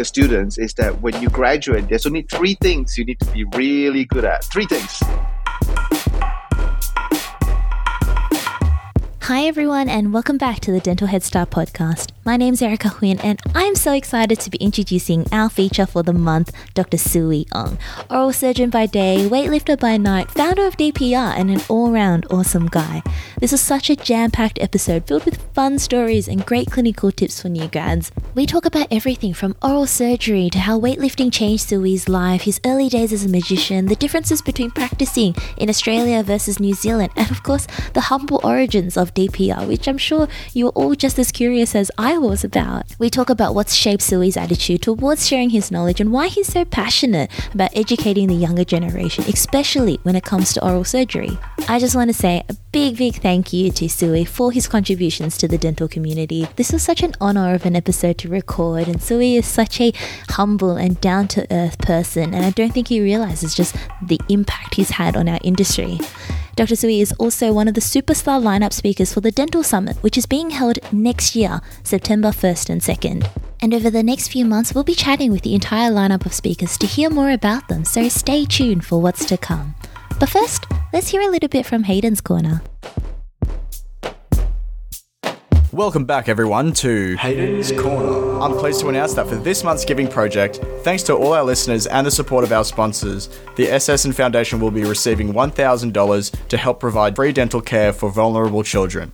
the students is that when you graduate, there's only three things you need to be really good at. Three things. Hi, everyone, and welcome back to the Dental Head Start podcast. My name is Erica Huynh, and I'm so excited to be introducing our feature for the month, Dr. Soo-Wee Ong, oral surgeon by day, weightlifter by night, founder of DPR, and an all round awesome guy. This is such a jam packed episode filled with fun stories and great clinical tips for new grads. We talk about everything from oral surgery to how weightlifting changed Soo-Wee's life, his early days as a magician, the differences between practicing in Australia versus New Zealand, and of course, the humble origins of Which I'm sure you're all just as curious as I was about. We talk about what's shaped Soo-Wee's attitude towards sharing his knowledge and why he's so passionate about educating the younger generation, especially when it comes to oral surgery. I just want to say a big, big thank you to Soo-Wee for his contributions to the dental community. This was such an honor of an episode to record, and Soo-Wee is such a humble and down to earth person, and I don't think he realizes just the impact he's had on our industry. Dr. Soo-Wee is also one of the superstar lineup speakers for the Dental Summit, which is being held next year, September 1st and 2nd. And over the next few months, we'll be chatting with the entire lineup of speakers to hear more about them, so stay tuned for what's to come. But first, let's hear a little bit from Hayden's Corner. Welcome back, everyone, to Hayden's Corner. I'm pleased to announce that for this month's Giving Project, thanks to all our listeners and the support of our sponsors, the SSN Foundation will be receiving $1,000 to help provide free dental care for vulnerable children.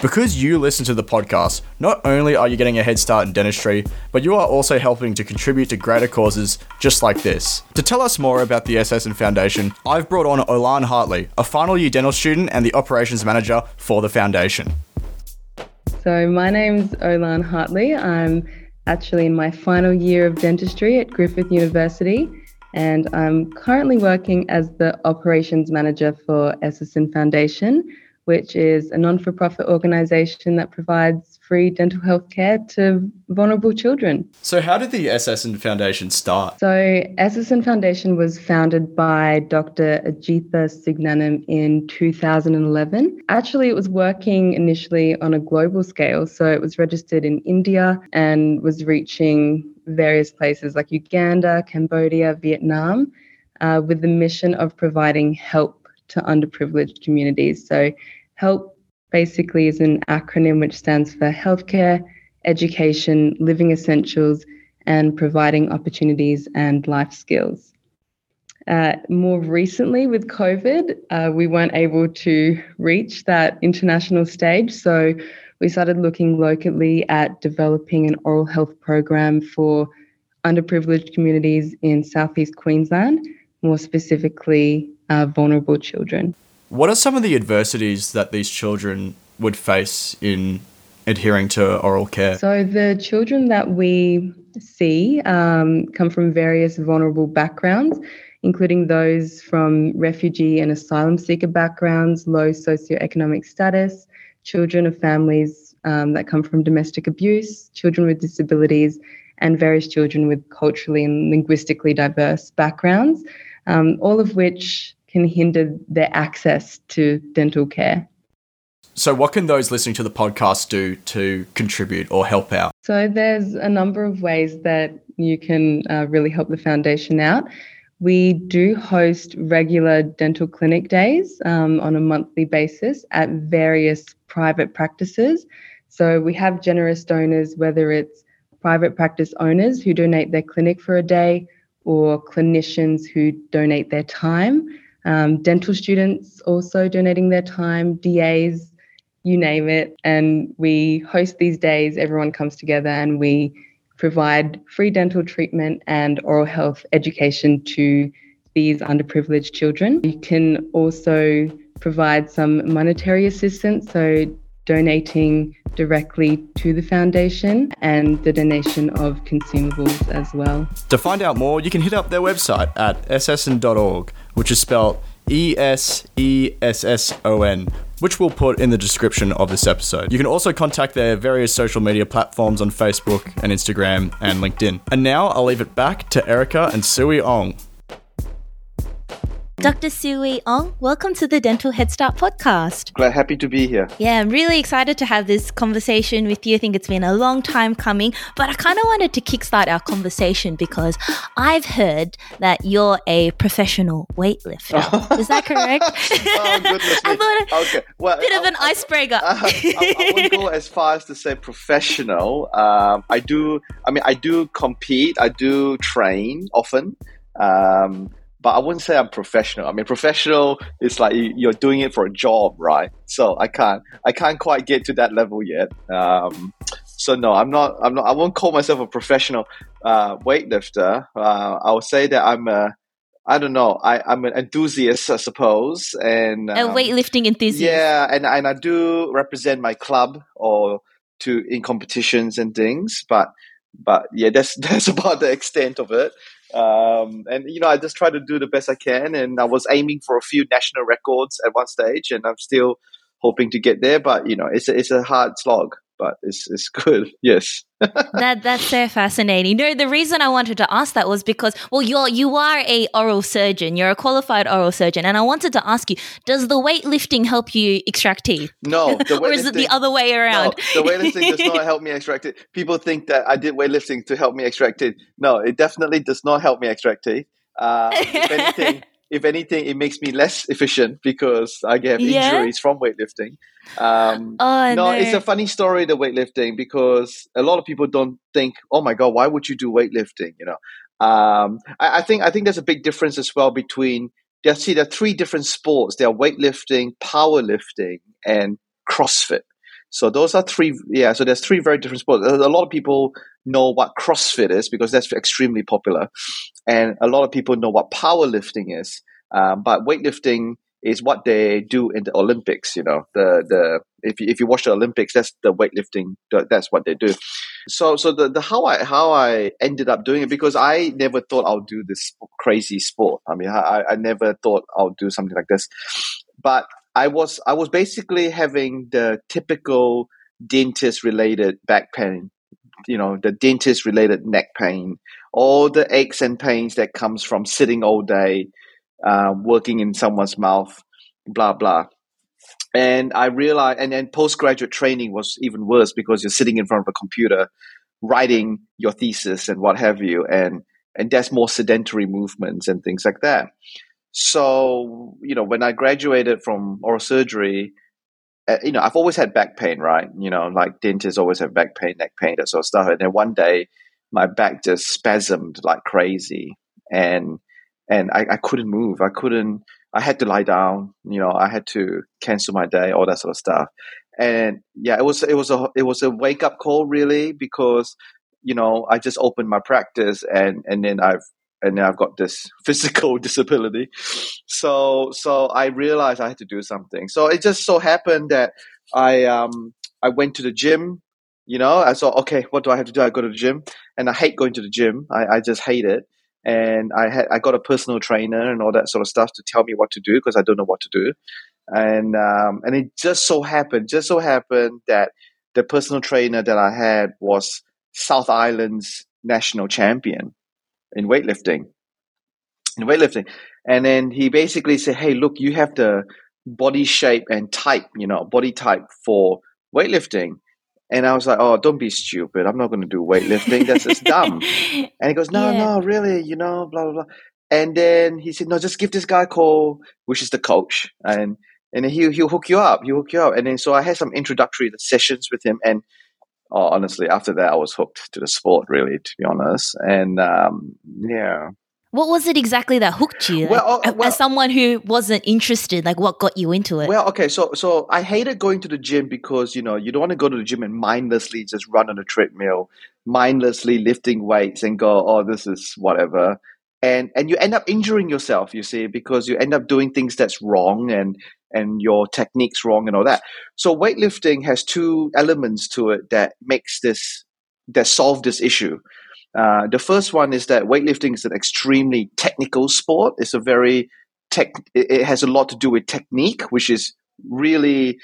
Because you listen to the podcast, not only are you getting a head start in dentistry, but you are also helping to contribute to greater causes just like this. To tell us more about the SSN Foundation, I've brought on Olan Hartley, a final year dental student and the operations manager for the foundation. So, my name's Olan Hartley. I'm actually in my final year of dentistry at Griffith University, and I'm currently working as the operations manager for SSN Foundation, which is a non for profit organization that provides free dental health care to vulnerable children. So, how did the SSN Foundation start? So, SSN Foundation was founded by Dr. Ajitha Signanam in 2011. Actually, it was working initially on a global scale. So, it was registered in India and was reaching various places like Uganda, Cambodia, Vietnam, uh, with the mission of providing help to underprivileged communities. So, HELP basically is an acronym which stands for healthcare, education, living essentials, and providing opportunities and life skills. Uh, more recently, with COVID, uh, we weren't able to reach that international stage. So we started looking locally at developing an oral health program for underprivileged communities in southeast Queensland, more specifically, uh, vulnerable children. What are some of the adversities that these children would face in adhering to oral care? So, the children that we see um, come from various vulnerable backgrounds, including those from refugee and asylum seeker backgrounds, low socioeconomic status, children of families um, that come from domestic abuse, children with disabilities, and various children with culturally and linguistically diverse backgrounds, um, all of which can hinder their access to dental care. So, what can those listening to the podcast do to contribute or help out? So, there's a number of ways that you can uh, really help the foundation out. We do host regular dental clinic days um, on a monthly basis at various private practices. So, we have generous donors, whether it's private practice owners who donate their clinic for a day or clinicians who donate their time um, dental students also donating their time, DAs, you name it. And we host these days, everyone comes together and we provide free dental treatment and oral health education to these underprivileged children. You can also provide some monetary assistance, so donating directly to the foundation and the donation of consumables as well. To find out more, you can hit up their website at ssn.org which is spelled E S E S S O N, which we'll put in the description of this episode. You can also contact their various social media platforms on Facebook and Instagram and LinkedIn. And now I'll leave it back to Erica and Soo-Wee Ong. Dr. Soo-Wee Ong, welcome to the Dental Head Start podcast. Glad, happy to be here. Yeah, I'm really excited to have this conversation with you. I think it's been a long time coming, but I kind of wanted to kickstart our conversation because I've heard that you're a professional weightlifter. Is that correct? oh goodness I thought okay, well, a bit of an I- icebreaker. I, I, I wouldn't go as far as to say professional. Um, I do. I mean, I do compete. I do train often, um, but I wouldn't say I'm professional. I mean, professional is like you- you're doing it for a job, right? So I can't. I can't quite get to that level yet. Um, so no, I'm not. I'm not. I won't call myself a professional uh, weightlifter. Uh, I would say that I'm a. I don't know. I, I'm an enthusiast, I suppose, and a um, weightlifting enthusiast. yeah, and and I do represent my club or to in competitions and things, but but yeah, that's that's about the extent of it. Um, and you know, I just try to do the best I can, and I was aiming for a few national records at one stage, and I'm still hoping to get there. But you know, it's a, it's a hard slog, but it's it's good. Yes. that that's so fascinating. No, the reason I wanted to ask that was because well, you're you are a oral surgeon. You're a qualified oral surgeon, and I wanted to ask you: Does the weightlifting help you extract teeth, No, the or is it the other way around? No, the weightlifting does not help me extract it. People think that I did weightlifting to help me extract it. No, it definitely does not help me extract teeth. Uh, if anything, if anything, it makes me less efficient because I get Yeah? injuries from weightlifting. Um, oh no, no, it's a funny story, the weightlifting, because a lot of people don't think, "Oh my god, why would you do weightlifting?" You know, um, I, I think I think there's a big difference as well between. There, see, there are three different sports. There are weightlifting, powerlifting, and CrossFit. So those are three. Yeah, so there's three very different sports. A lot of people know what CrossFit is because that's extremely popular, and a lot of people know what powerlifting is. Um, but weightlifting is what they do in the Olympics. You know, the the if you, if you watch the Olympics, that's the weightlifting. That's what they do. So so the, the how I how I ended up doing it because I never thought I'll do this crazy sport. I mean, I I never thought I'll do something like this, but I was I was basically having the typical dentist related back pain. You know, the dentist related neck pain, all the aches and pains that comes from sitting all day, uh, working in someone's mouth, blah blah. And I realized, and then postgraduate training was even worse because you're sitting in front of a computer, writing your thesis and what have you, and and that's more sedentary movements and things like that. So you know, when I graduated from oral surgery, uh, you know, I've always had back pain, right? You know, like dentists always have back pain, neck pain, that sort of stuff. And then one day, my back just spasmed like crazy, and and I, I couldn't move. I couldn't. I had to lie down. You know, I had to cancel my day, all that sort of stuff. And yeah, it was it was a it was a wake up call really because you know I just opened my practice and and then I've and I've got this physical disability. So so I realized I had to do something. So it just so happened that I um I went to the gym. You know, I thought, okay, what do I have to do? I go to the gym, and I hate going to the gym. I, I just hate it. And I had I got a personal trainer and all that sort of stuff to tell me what to do because I don't know what to do. And um, and it just so happened, just so happened that the personal trainer that I had was South Island's national champion in weightlifting. In weightlifting, and then he basically said, "Hey, look, you have the body shape and type, you know, body type for weightlifting." And I was like, "Oh, don't be stupid! I'm not going to do weightlifting. That's just dumb." And he goes, "No, Yeah. no, really, you know, blah blah blah." And then he said, "No, just give this guy a call, which is the coach, and and he'll he'll hook you up. He'll hook you up." And then so I had some introductory sessions with him, and oh, honestly, after that, I was hooked to the sport, really, to be honest. And um, yeah, What was it exactly that hooked you? Like, Well, uh, well- as someone who wasn't interested, like what got you into it? Well, okay, so so I hated going to the gym because you know you don't want to go to the gym and mindlessly just run on a treadmill, mindlessly lifting weights and go, oh, this is whatever, and and you end up injuring yourself. You see, because you end up doing things that's wrong and and your technique's wrong and all that. So weightlifting has two elements to it that makes this that solve this issue. Uh, the first one is that weightlifting is an extremely technical sport. It's a very tech. It, has a lot to do with technique, which is really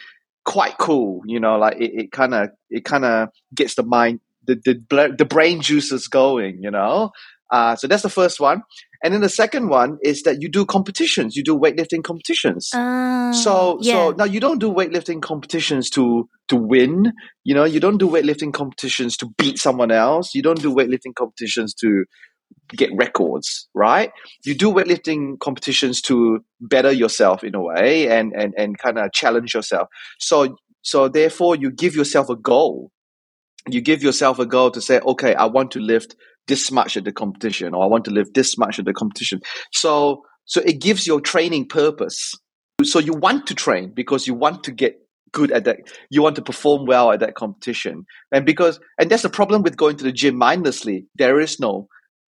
quite cool. You know, like it kind of it kind of gets the mind, the the the brain juices going. You know, uh, so that's the first one. And then the second one is that you do competitions. You do weightlifting competitions. Uh, so yeah. so now you don't do weightlifting competitions to to win. You know, you don't do weightlifting competitions to beat someone else. You don't do weightlifting competitions to get records, right? You do weightlifting competitions to better yourself in a way and and and kind of challenge yourself. So so therefore you give yourself a goal. You give yourself a goal to say, okay, I want to lift this much at the competition, or I want to lift this much at the competition. So so it gives your training purpose. So you want to train because you want to get good at that. You want to perform well at that competition. And because and that's the problem with going to the gym mindlessly. There is no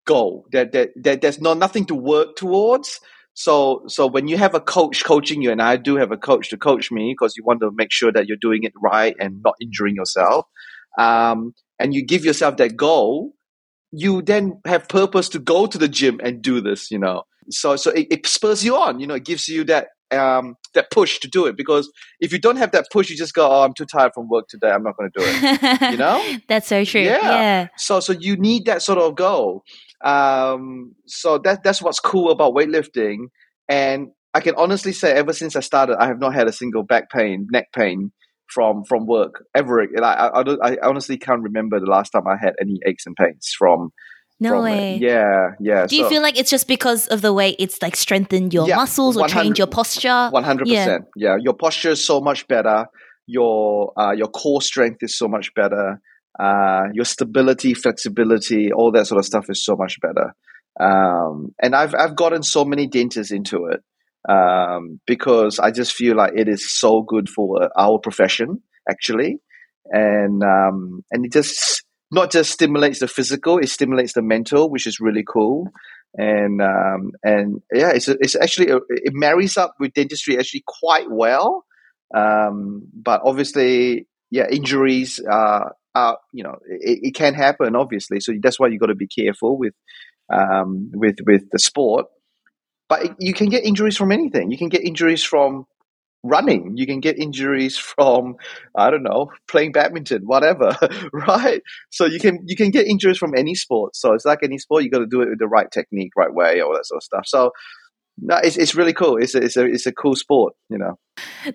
goal. There, there, there there's no nothing to work towards. So so when you have a coach coaching you, and I do have a coach to coach me because you want to make sure that you're doing it right and not injuring yourself. Um, and you give yourself that goal, you then have purpose to go to the gym and do this, you know. So so it, it spurs you on, you know, it gives you that um that push to do it because if you don't have that push, you just go, Oh, I'm too tired from work today, I'm not gonna do it. you know? That's so true. Yeah. Yeah. So so you need that sort of goal. Um so that that's what's cool about weightlifting. And I can honestly say ever since I started, I have not had a single back pain, neck pain from from work ever. Like, I, I, I honestly can't remember the last time I had any aches and pains from. No from way. It. Yeah, yeah. Do you feel like it's just because of the way it's like strengthened your Yeah, muscles or changed your posture? One hundred percent. Yeah, your posture is so much better. Your uh, your core strength is so much better. Uh, your stability, flexibility, all that sort of stuff is so much better. Um, and I've I've gotten so many dentists into it um, because I just feel like it is so good for our profession actually, and um, and it just not just stimulates the physical, it stimulates the mental, which is really cool. And um, and yeah, it's it's actually a, it marries up with dentistry actually quite well. Um, but obviously, yeah, injuries are, are you know it, it can happen obviously. So that's why you got to be careful with um, with with the sport. But you can get injuries from anything. You can get injuries from running. You can get injuries from I don't know playing badminton, whatever, right? So you can you can get injuries from any sport. So it's like any sport. You got to do it with the right technique, right way, all that sort of stuff. So no, it's it's really cool. It's a, it's a it's a cool sport, you know.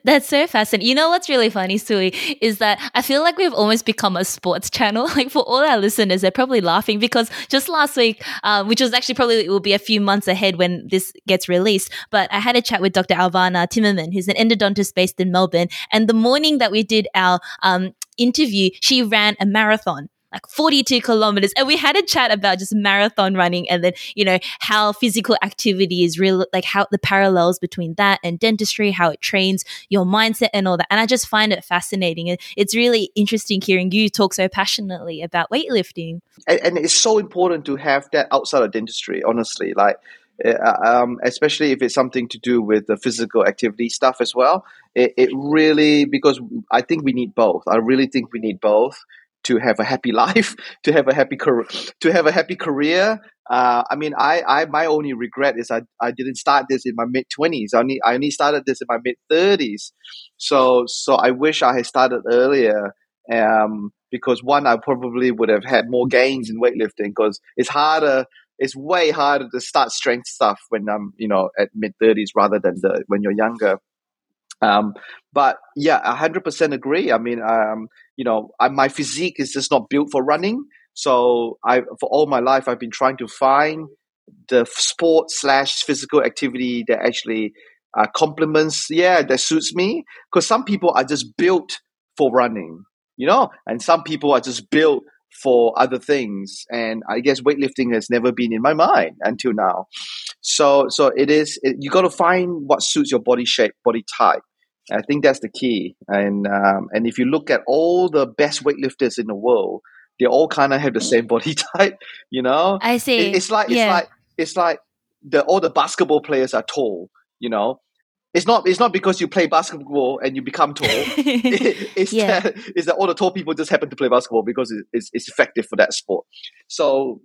That's so fascinating. You know what's really funny, Soo-Wee, is that I feel like we've almost become a sports channel. Like for all our listeners, they're probably laughing because just last week, uh, which was actually probably it will be a few months ahead when this gets released, but I had a chat with Dr. Alvana Timmerman, who's an endodontist based in Melbourne, and the morning that we did our um, interview, she ran a marathon like 42 kilometers. And we had a chat about just marathon running and then, you know, how physical activity is real, like how the parallels between that and dentistry, how it trains your mindset and all that. And I just find it fascinating. And it's really interesting hearing you talk so passionately about weightlifting. And, and it's so important to have that outside of dentistry, honestly. Like, um, especially if it's something to do with the physical activity stuff as well. It, it really, because I think we need both. I really think we need both to have a happy life, to have a happy career, to have a happy career. Uh, I mean, I, I, my only regret is I, I didn't start this in my mid twenties. I only, I only started this in my mid thirties. So, so I wish I had started earlier. Um, because one, I probably would have had more gains in weightlifting because it's harder. It's way harder to start strength stuff when I'm, you know, at mid thirties rather than the, when you're younger. Um, but yeah, I hundred percent agree. I mean, um, you know, I, my physique is just not built for running. So I, for all my life, I've been trying to find the sport slash physical activity that actually uh, complements, yeah, that suits me. Because some people are just built for running, you know, and some people are just built for other things. And I guess weightlifting has never been in my mind until now. So, so it is. It, you got to find what suits your body shape, body type. I think that's the key. And um, and if you look at all the best weightlifters in the world, they all kind of have the same body type. You know, I see. It, it's like it's Yeah. like it's like the all the basketball players are tall. You know, it's not it's not because you play basketball and you become tall. it's Yeah. that it's that all the tall people just happen to play basketball because it, it's it's effective for that sport. So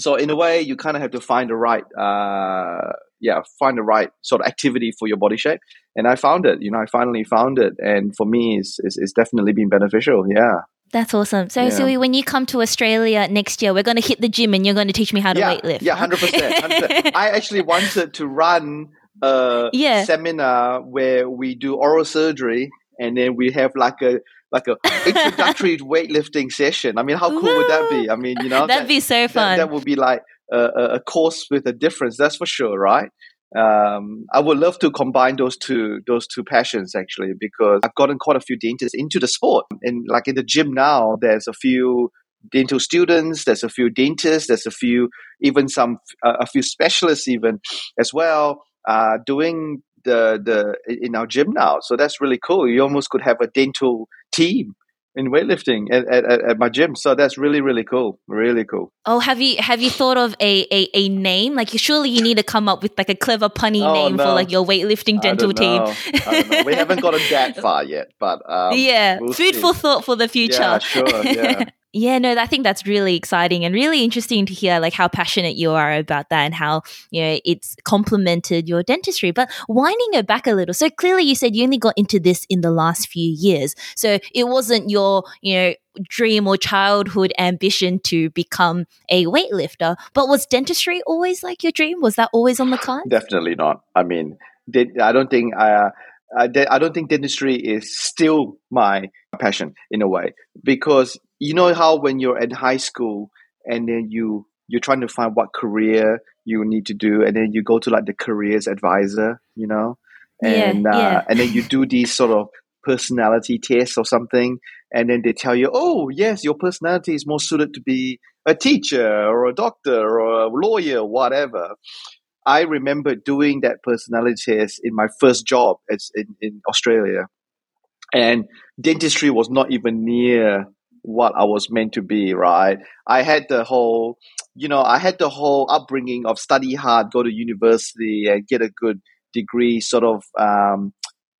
so in a way, you kind of have to find the right uh yeah find the right sort of activity for your body shape. And I found it. You know, I finally found it, and for me, it's it's, it's definitely been beneficial. Yeah. That's awesome. So, Yeah. Soo-Wee, when you come to Australia next year, we're going to hit the gym and you're going to teach me how to yeah, weightlift. Yeah, hundred percent. I actually wanted to run a Yeah. seminar where we do oral surgery and then we have like a like a introductory weightlifting session. I mean, how cool would that be? I mean, you know, That'd that, be so that, fun. that would be like a, a a course with a difference. That's for sure, right? Um, I would love to combine those two those two passions actually because I've gotten quite a few dentists into the sport and like in the gym now there's a few dental students there's a few dentists there's a few even some uh, a few specialists even as well uh, doing the the in our gym now so that's really cool you almost could have a dental team in weightlifting at, at, at my gym so that's really really cool really cool oh, have you have you thought of a, a, a name? Like, surely you need to come up with like a clever punny Oh, name for like your weightlifting dental team. know. I don't know. we haven't gotten that far yet but um, yeah, we'll food see. for thought for the future. Yeah, sure, yeah. Yeah, no, I think that's really exciting and really interesting to hear like how passionate you are about that and how, you know, it's complemented your dentistry. But winding it back a little. So clearly you said you only got into this in the last few years. So it wasn't your, you know, dream or childhood ambition to become a weightlifter, but was dentistry always like your dream? Was that always on the card? Definitely not. I mean, I don't think uh, I, I don't think dentistry is still my passion in a way because you know how when you're in high school and then you you're trying to find what career you need to do and then you go to like the careers advisor, you know, Yeah, and uh, yeah. and then you do these sort of personality tests or something and then they tell you, oh yes, your personality is more suited to be a teacher or a doctor or a lawyer, whatever. I remember doing that personality test in my first job as in, in Australia. And dentistry was not even near what I was meant to be, right? I had the whole, you know, I had the whole upbringing of study hard, go to university and get a good degree sort of um,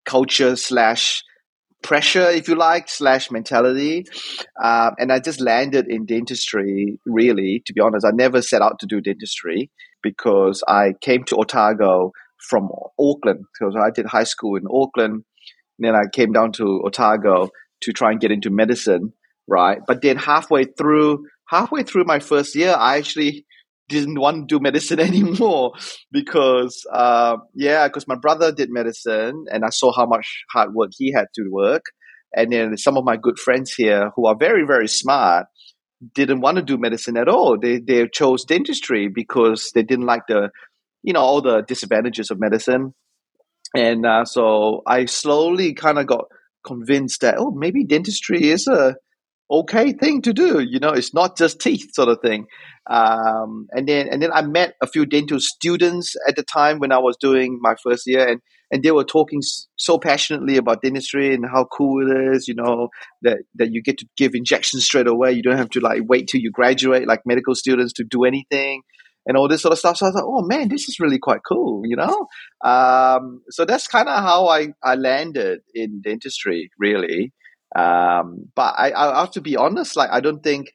culture slash pressure, if you like, slash mentality. Um, and I just landed in dentistry, really, to be honest. I never set out to do dentistry because I came to Otago from Auckland. Because I did high school in Auckland. And then I came down to Otago to try and get into medicine, right? But then halfway through, halfway through my first year, I actually didn't want to do medicine anymore because, uh, yeah, because my brother did medicine and I saw how much hard work he had to work. And then some of my good friends here who are very, very smart didn't want to do medicine at all. They, they chose dentistry because they didn't like the, you know, all the disadvantages of medicine. And uh, so I slowly kind of got convinced that, oh, maybe dentistry is a okay thing to do. You know, it's not just teeth sort of thing. Um, and then and then I met a few dental students at the time when I was doing my first year, and and they were talking so passionately about dentistry and how cool it is. You know that that you get to give injections straight away. You don't have to like wait till you graduate like medical students to do anything. And all this sort of stuff. So I thought, oh man, this is really quite cool, you know? Um, so that's kind of how I, I landed in dentistry, really. Um, but I, I have to be honest, like I don't think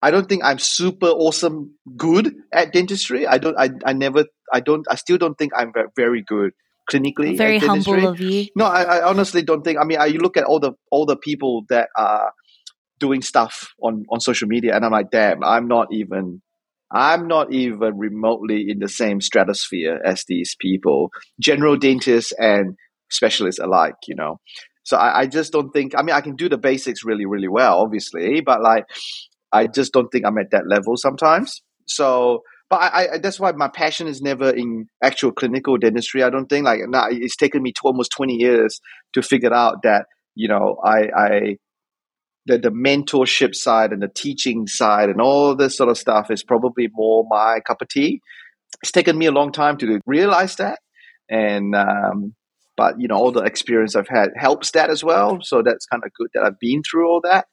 I don't think I'm super awesome good at dentistry. I don't I, I never I don't I still don't think I'm very good clinically. Very at dentistry. humble of you. No, I, I honestly don't think. I mean, I you look at all the all the people that are doing stuff on on social media, and I'm like, damn, I'm not even. I'm not even remotely in the same stratosphere as these people, general dentists and specialists alike. You know, so I, I just don't think. I mean, I can do the basics really, really well, obviously, but like, I just don't think I'm at that level sometimes. So, but I, I that's why my passion is never in actual clinical dentistry. I don't think like nah, it's taken me to almost twenty years to figure out that you know I I the the mentorship side and the teaching side and all this sort of stuff is probably more my cup of tea. It's taken me a long time to realize that, and um, but you know all the experience I've had helps that as well. So that's kind of good that I've been through all that.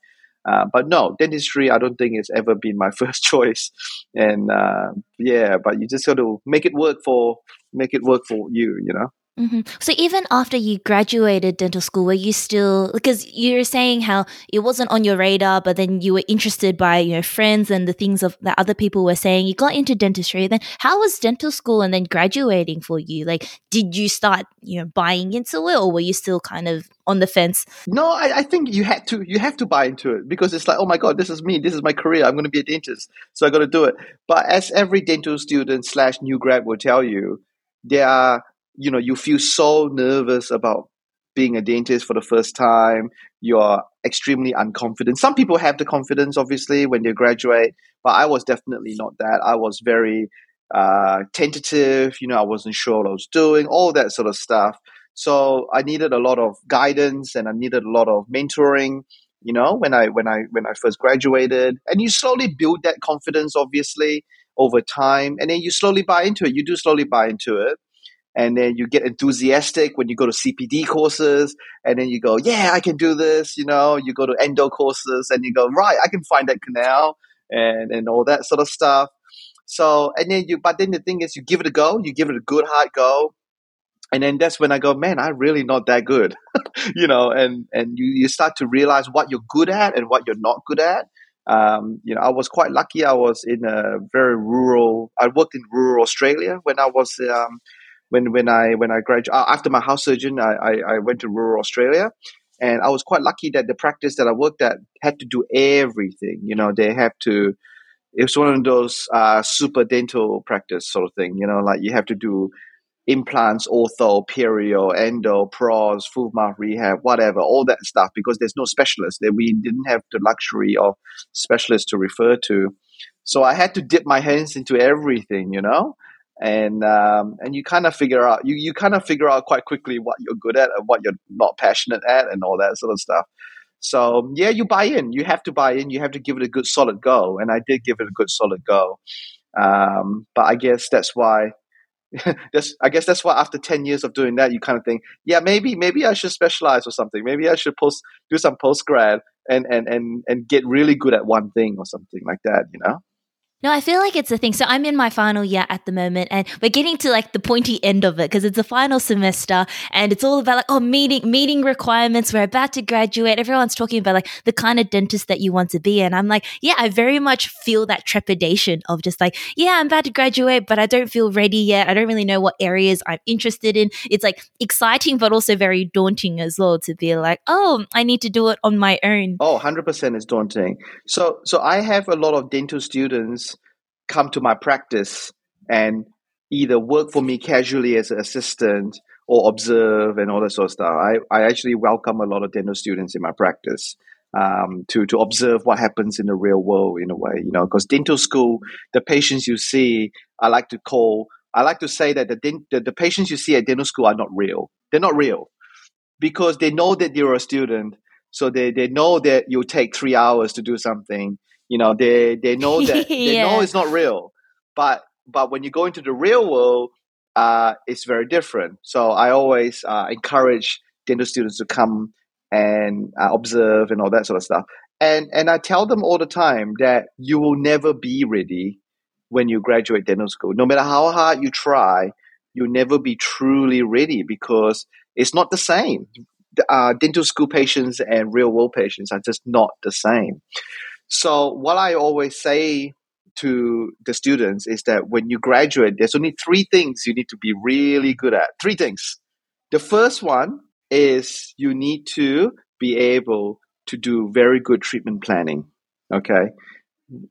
Uh, but no, dentistry, I don't think it's ever been my first choice. And uh, yeah, but you just got to make it work for make it work for you, you know. Mm-hmm. So even after you graduated dental school, were you still because you were saying how it wasn't on your radar, but then you were interested by your friends and the things of that other people were saying. You got into dentistry. Then how was dental school and then graduating for you? Like, did you start you know buying into it, or were you still kind of on the fence? No, I, I think you had to. You have to buy into it because it's like, oh my god, this is me. This is my career. I'm going to be a dentist, so I got to do it. But as every dental student slash new grad will tell you, there are you know you feel so nervous about being a dentist for the first time. You're extremely unconfident. Some people have the confidence obviously when they graduate but i was definitely not that. I was very uh, tentative you know i wasn't sure what i was doing all that sort of stuff. So i needed a lot of guidance and i needed a lot of mentoring you know when i when i when i first graduated. And you slowly build that confidence obviously over time and then you slowly buy into it. You do slowly buy into it and then you get enthusiastic when you go to CPD courses, and then you go, "Yeah, I can do this." You know, you go to endo courses, and you go, "Right, I can find that canal," and and all that sort of stuff. So, and then you, but then the thing is, you give it a go, you give it a good hard go, and then that's when I go, "Man, I'm really not that good," you know, and and you you start to realize what you're good at and what you're not good at. Um, you know, I was quite lucky. I was in a very rural. I worked in rural Australia when I was um, when when I when I graduated uh, after my house surgeon, I, I, I went to rural Australia, and I was quite lucky that the practice that I worked at had to do everything. You know, they have to. It was one of those uh, super dental practice sort of thing. You know, like you have to do implants, ortho, perio, endo, pros, full mouth rehab, whatever, all that stuff, because there's no specialist. That we didn't have the luxury of specialists to refer to. So I had to dip my hands into everything, you know and um, and you kind of figure out you, you kind of figure out quite quickly what you're good at and what you're not passionate at and all that sort of stuff. So yeah you buy in. You have to buy in. You have to give it a good solid go. And i did give it a good solid go. Um, but i guess that's why that's i guess that's why after 10 years of doing that you kind of think yeah maybe maybe i should specialize or something. Maybe i should post do some post grad and and and and get really good at one thing or something like that you know no, I feel like it's a thing. So I'm in my final year at the moment, and we're getting to like the pointy end of it because it's the final semester, and it's all about like oh meeting meeting requirements. We're about to graduate. Everyone's talking about like the kind of dentist that you want to be, and I'm like, yeah, I very much feel that trepidation of just like, yeah, I'm about to graduate, but I don't feel ready yet. I don't really know what areas I'm interested in. It's like exciting, but also very daunting as well to be like, oh, I need to do it on my own. Oh, 100% is daunting. So so I have a lot of dental students come to my practice and either work for me casually as an assistant or observe and all that sort of stuff. I, I actually welcome a lot of dental students in my practice um, to to observe what happens in the real world in a way, you know, because dental school, the patients you see, I like to call, I like to say that the, the, the patients you see at dental school are not real. They're not real because they know that you're a student. So they, they know that you take three hours to do something you know, they they know that they yeah. know it's not real, but but when you go into the real world, uh, it's very different. So I always uh, encourage dental students to come and uh, observe and all that sort of stuff. And and I tell them all the time that you will never be ready when you graduate dental school. No matter how hard you try, you'll never be truly ready because it's not the same. Uh, dental school patients and real world patients are just not the same. So what I always say to the students is that when you graduate, there's only three things you need to be really good at. Three things. The first one is you need to be able to do very good treatment planning. Okay.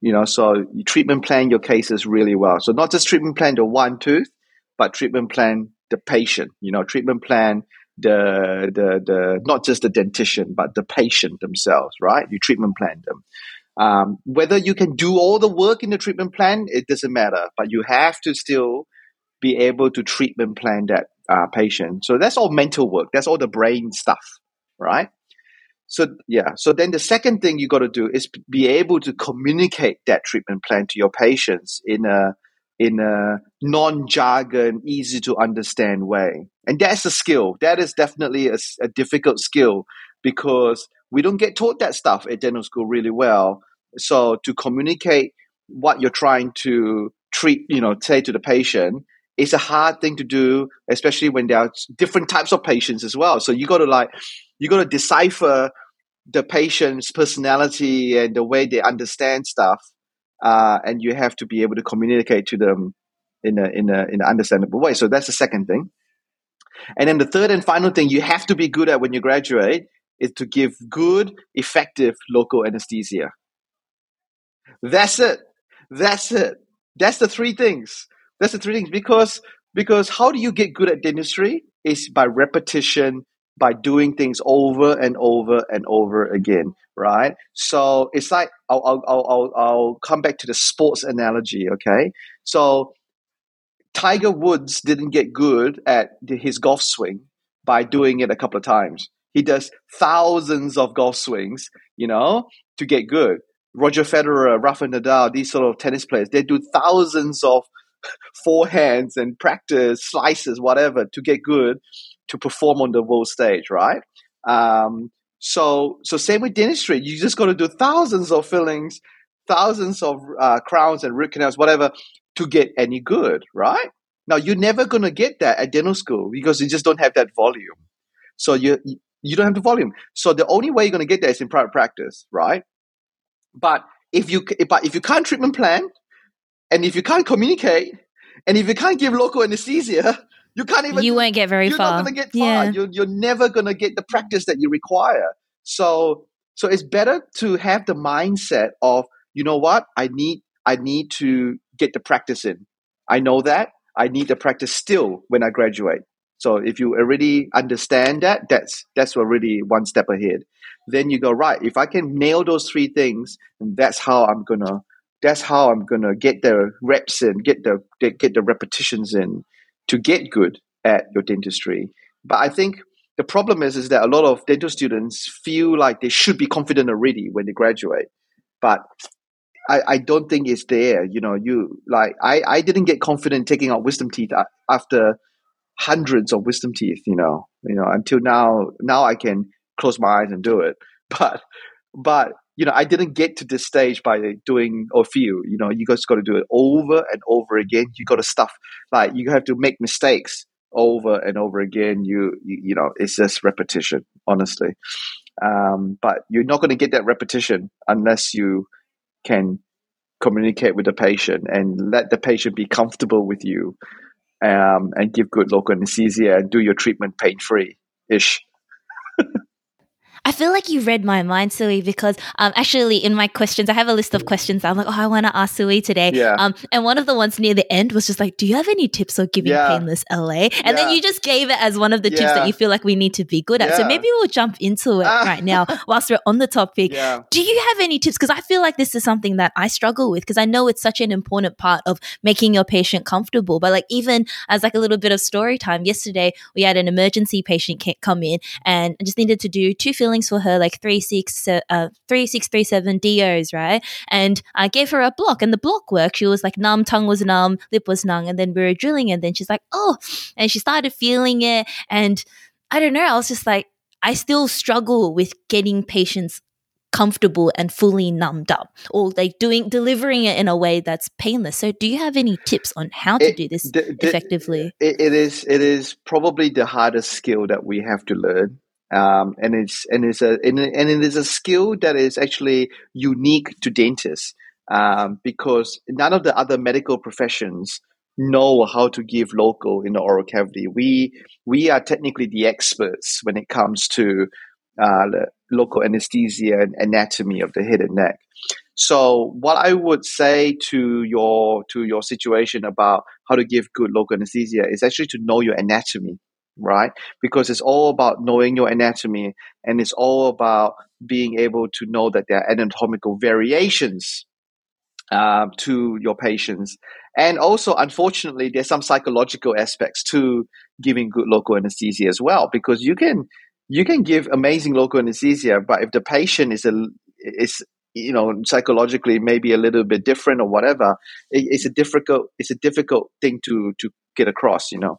You know, so you treatment plan your cases really well. So not just treatment plan the one tooth, but treatment plan the patient, you know, treatment plan the the the not just the dentition, but the patient themselves, right? You treatment plan them. Um, whether you can do all the work in the treatment plan, it doesn't matter, but you have to still be able to treatment plan that uh, patient. So that's all mental work. That's all the brain stuff, right? So yeah. So then the second thing you got to do is be able to communicate that treatment plan to your patients in a in a non-jargon, easy to understand way. And that's a skill. That is definitely a, a difficult skill because we don't get taught that stuff at dental school really well. So to communicate what you're trying to treat, you know, say to the patient it's a hard thing to do, especially when there are different types of patients as well. So you got to like, you got to decipher the patient's personality and the way they understand stuff, uh, and you have to be able to communicate to them in a in a in an understandable way. So that's the second thing. And then the third and final thing you have to be good at when you graduate is to give good, effective local anesthesia. That's it. That's it. That's the three things. That's the three things because because how do you get good at dentistry? Is by repetition, by doing things over and over and over again, right? So it's like I'll I'll I'll, I'll come back to the sports analogy, okay? So Tiger Woods didn't get good at his golf swing by doing it a couple of times. He does thousands of golf swings, you know, to get good. Roger Federer, Rafa Nadal, these sort of tennis players, they do thousands of forehands and practice slices, whatever, to get good to perform on the world stage, right? Um, so, so same with dentistry. You just got to do thousands of fillings, thousands of uh, crowns and root canals, whatever, to get any good, right? Now you're never going to get that at dental school because you just don't have that volume. So you you don't have the volume. So the only way you're going to get that is in private practice, right? But if you but if you can't treatment plan, and if you can't communicate, and if you can't give local anesthesia, you can't even. You won't get very you're far. You're not going to get far. Yeah. You're, you're never going to get the practice that you require. So so it's better to have the mindset of you know what I need I need to get the practice in. I know that. I need the practice still when I graduate. So if you already understand that, that's that's already one step ahead. Then you go right. If I can nail those three things, that's how I'm gonna. That's how I'm gonna get the reps in, get the get the repetitions in, to get good at your dentistry. But I think the problem is is that a lot of dental students feel like they should be confident already when they graduate, but I, I don't think it's there. You know, you like I, I didn't get confident taking out wisdom teeth after hundreds of wisdom teeth. You know, you know until now. Now I can close my eyes and do it, but but you know I didn't get to this stage by doing a few. You know, you guys got to do it over and over again. You got to stuff like you have to make mistakes over and over again. You you, you know it's just repetition, honestly. Um, but you're not going to get that repetition unless you can communicate with the patient and let the patient be comfortable with you um, and give good local anesthesia and do your treatment pain free ish. I feel like you read my mind, Soo-Wee, because um, actually in my questions, I have a list of questions. I'm like, oh, I want to ask Soo-Wee today. Yeah. Um, and one of the ones near the end was just like, do you have any tips on giving Yeah. painless LA? And Yeah. then you just gave it as one of the tips that you feel like we need to be good at. So maybe we'll jump into it Ah. right now whilst we're on the topic. Do you have any tips? Because I feel like this is something that I struggle with because I know it's such an important part of making your patient comfortable. But like even as like a little bit of story time, yesterday we had an emergency patient come in and I just needed to do two for her, like three six uh three six three seven DOs, right? And I gave her a block, and the block worked. She was like numb, tongue was numb, lip was numb, and then we were drilling, and then she's like, oh, and she started feeling it, and I don't know. I was just like, I still struggle with getting patients comfortable and fully numbed up or like doing delivering it in a way that's painless so do you have any tips on how to It- do this the- the- effectively It, it is it is probably the hardest skill that we have to learn. Um, and it's and it's a and, and it is a skill that is actually unique to dentists um, because none of the other medical professions know how to give local in the oral cavity. We we are technically the experts when it comes to uh, local anesthesia and anatomy of the head and neck. So what I would say to your to your situation about how to give good local anesthesia is actually to know your anatomy, right? Because it's all about knowing your anatomy and it's all about being able to know that there are anatomical variations um, to your patients. And also, unfortunately, there's some psychological aspects to giving good local anesthesia as well, because you can you can give amazing local anesthesia, but if the patient is a is you know psychologically maybe a little bit different or whatever, it, it's a difficult it's a difficult thing to to get across. You know,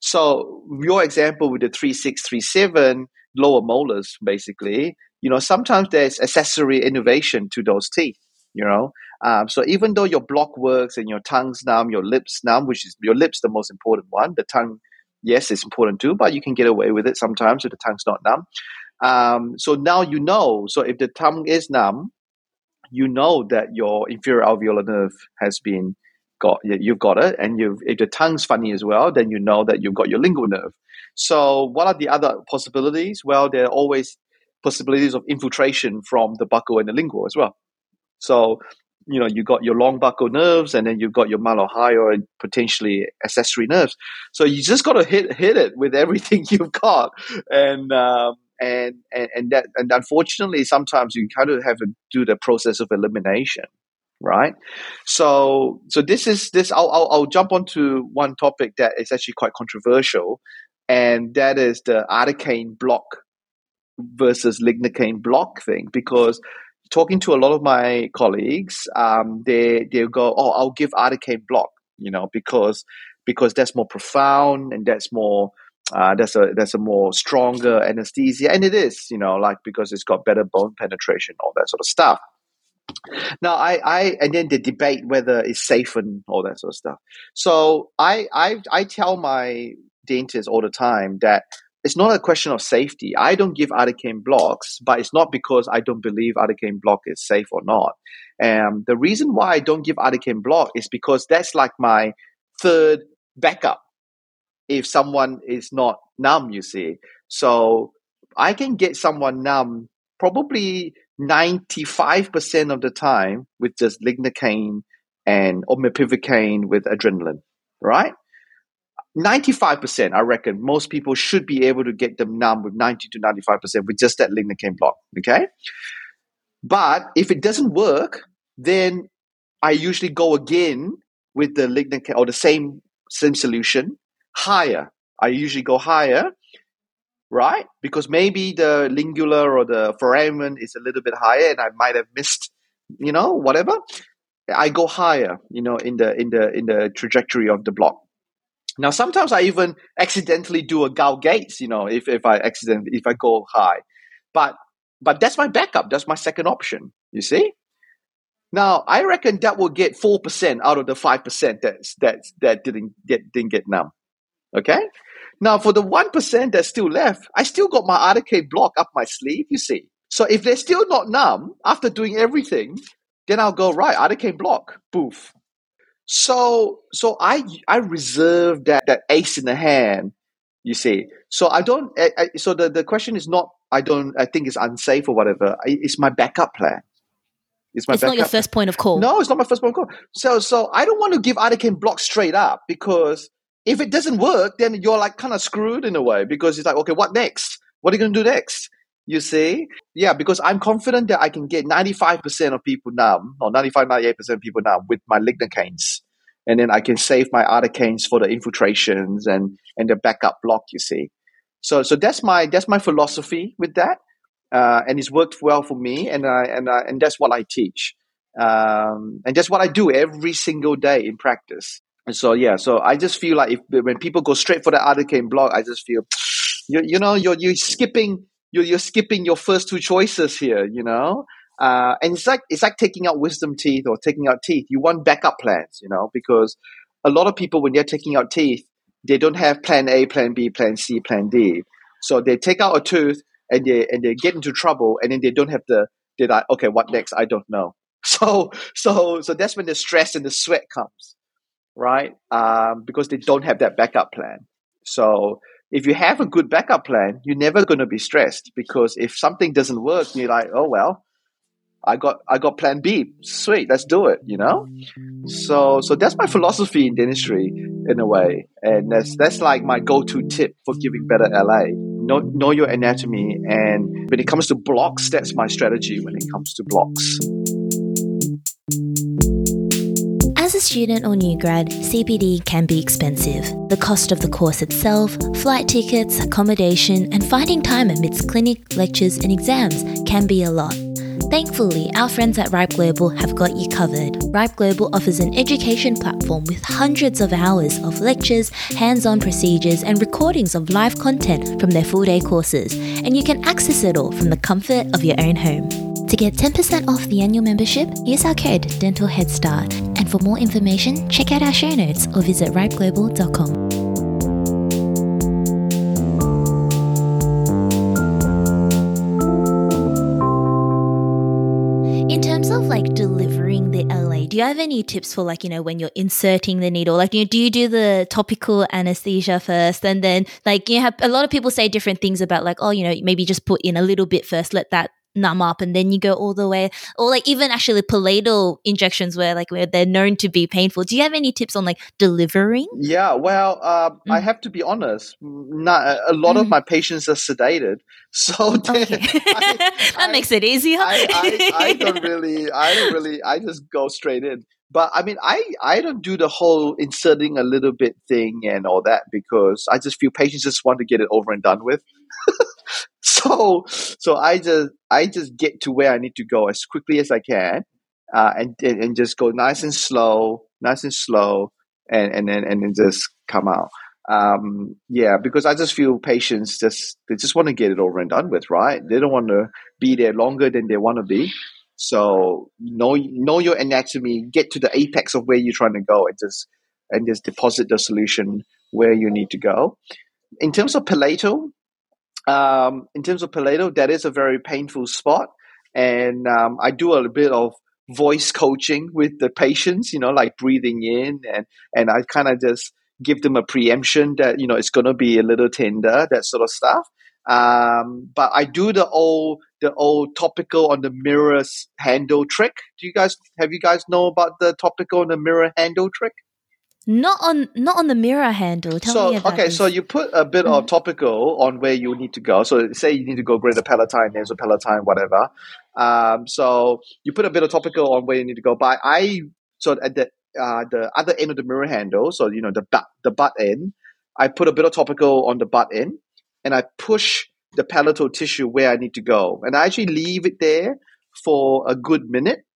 so your example with the three six three seven lower molars, basically, you know, sometimes there's accessory innervation to those teeth. You know, Um, so even though your block works and your tongue's numb, your lips numb, which is your lips the most important one, the tongue, yes, it's important too, but you can get away with it sometimes if the tongue's not numb. Um, so now you know. So if the tongue is numb, you know that your inferior alveolar nerve has been got you've got it and you if the tongue's funny as well then you know that you've got your lingual nerve. So what are the other possibilities? Well there are always possibilities of infiltration from the buccal and the lingual as well. So you know you got your long buccal nerves and then you've got your mylohyoid and potentially accessory nerves. So you just got to hit hit it with everything you've got. And um, and, and and that and unfortunately sometimes you kind of have to do the process of elimination right? So so this is this I'll, I'll, I'll jump onto one topic that is actually quite controversial and that is the articaine block versus lignocaine block thing because talking to a lot of my colleagues um, they they'll go oh i'll give articaine block you know because because that's more profound and that's more uh, that's a that's a more stronger anesthesia and it is you know like because it's got better bone penetration all that sort of stuff now, I, I, and then the debate whether it's safe and all that sort of stuff. So I, I, I tell my dentists all the time that it's not a question of safety. I don't give articaine blocks, but it's not because I don't believe articaine block is safe or not. And the reason why I don't give articaine block is because that's like my third backup. If someone is not numb, you see, so I can get someone numb probably 95% of the time with just lignocaine and or mepivacaine with adrenaline, right? 95%, I reckon most people should be able to get them numb with 90 to 95% with just that lignocaine block, okay? But if it doesn't work, then I usually go again with the lignocaine or the same same solution higher. I usually go higher right? Because maybe the lingula or the foramen is a little bit higher, and I might have missed, you know, whatever. I go higher, you know, in the in the in the trajectory of the block. Now, sometimes I even accidentally do a Gow-Gates, you know, if if I accident if I go high, but but that's my backup. That's my second option. You see. Now, I reckon that will get four percent out of the five percent that that that didn't get didn't get numb. Okay, now, for the 1% that's still left, I still got my articaine block up my sleeve, you see. So if they're still not numb after doing everything, then I'll go, right, articaine block, poof. So, so I, I reserve that, that ace in the hand, you see. So I don't, I, I, so the, the question is not, I don't, I think it's unsafe or whatever. It's my backup plan. It's, my it's not your first point of call. No, it's not my first point of call. So, so I don't want to give articaine block straight up because if it doesn't work, then you're like kind of screwed in a way because it's like, okay, what next? What are you going to do next? You see? Yeah, because I'm confident that I can get 95% of people numb, or 95, 98% of people numb with my lignocaines. And then I can save my other canes for the infiltrations and, and the backup block, you see. So, so that's my, that's my philosophy with that. Uh, and it's worked well for me. And I, and I, and that's what I teach. Um, and that's what I do every single day in practice so yeah, so I just feel like if when people go straight for the articaine block, I just feel you you know you're you're skipping you're you're skipping your first two choices here, you know. Uh, and it's like it's like taking out wisdom teeth or taking out teeth. You want backup plans, you know, because a lot of people when they're taking out teeth, they don't have plan A, plan B, plan C, plan D. So they take out a tooth and they and they get into trouble, and then they don't have the they're like, okay, what next? I don't know. So so so that's when the stress and the sweat comes right? Um, because they don't have that backup plan. So if you have a good backup plan, you're never going to be stressed because if something doesn't work, you're like, oh well, I got I got plan B. Sweet, let's do it, you know? So so that's my philosophy in dentistry in a way. And that's that's like my go-to tip for giving better LA. Know, know your anatomy and when it comes to blocks, that's my strategy when it comes to blocks. A student or new grad, CPD can be expensive. The cost of the course itself, flight tickets, accommodation, and finding time amidst clinic, lectures, and exams can be a lot. Thankfully, our friends at Ripe Global have got you covered. Ripe Global offers an education platform with hundreds of hours of lectures, hands on procedures, and recordings of live content from their full day courses, and you can access it all from the comfort of your own home. To get 10% off the annual membership, use our code Dental Head Start. And for more information, check out our show notes or visit ripeglobal.com. In terms of like delivering the LA, do you have any tips for like, you know, when you're inserting the needle? Like, you know, do you do the topical anesthesia first and then like you have a lot of people say different things about like, oh, you know, maybe just put in a little bit first, let that numb up and then you go all the way or like even actually palatal injections where like where they're known to be painful do you have any tips on like delivering yeah well uh, mm. i have to be honest not, a lot mm. of my patients are sedated so okay. I, that I, makes it easier I, I, don't really i don't really i just go straight in but I mean, I, I don't do the whole inserting a little bit thing and all that because I just feel patients just want to get it over and done with. So so I just I just get to where I need to go as quickly as I can, uh, and, and, and just go nice and slow, nice and slow, and and then and then just come out. Um, yeah, because I just feel patients just they just want to get it over and done with, right? They don't want to be there longer than they want to be. So know know your anatomy, get to the apex of where you're trying to go, and just and just deposit the solution where you need to go. In terms of palatal, um, in terms of palatal, that is a very painful spot. And um, I do a bit of voice coaching with the patients, you know, like breathing in and, and I kind of just give them a preemption that, you know, it's going to be a little tender, that sort of stuff. Um, but I do the old, the old topical on the mirror handle trick. Do you guys, have you guys know about the topical on the mirror handle trick? Not on not on the mirror handle. Tell so, me about okay, this. so you put a bit of topical on where you need to go. So say you need to go greater palatine, nasal palatine, whatever. Um, so you put a bit of topical on where you need to go. But I so at the uh, the other end of the mirror handle, so you know the butt the butt end, I put a bit of topical on the butt end, and I push the palatal tissue where I need to go, and I actually leave it there for a good minute.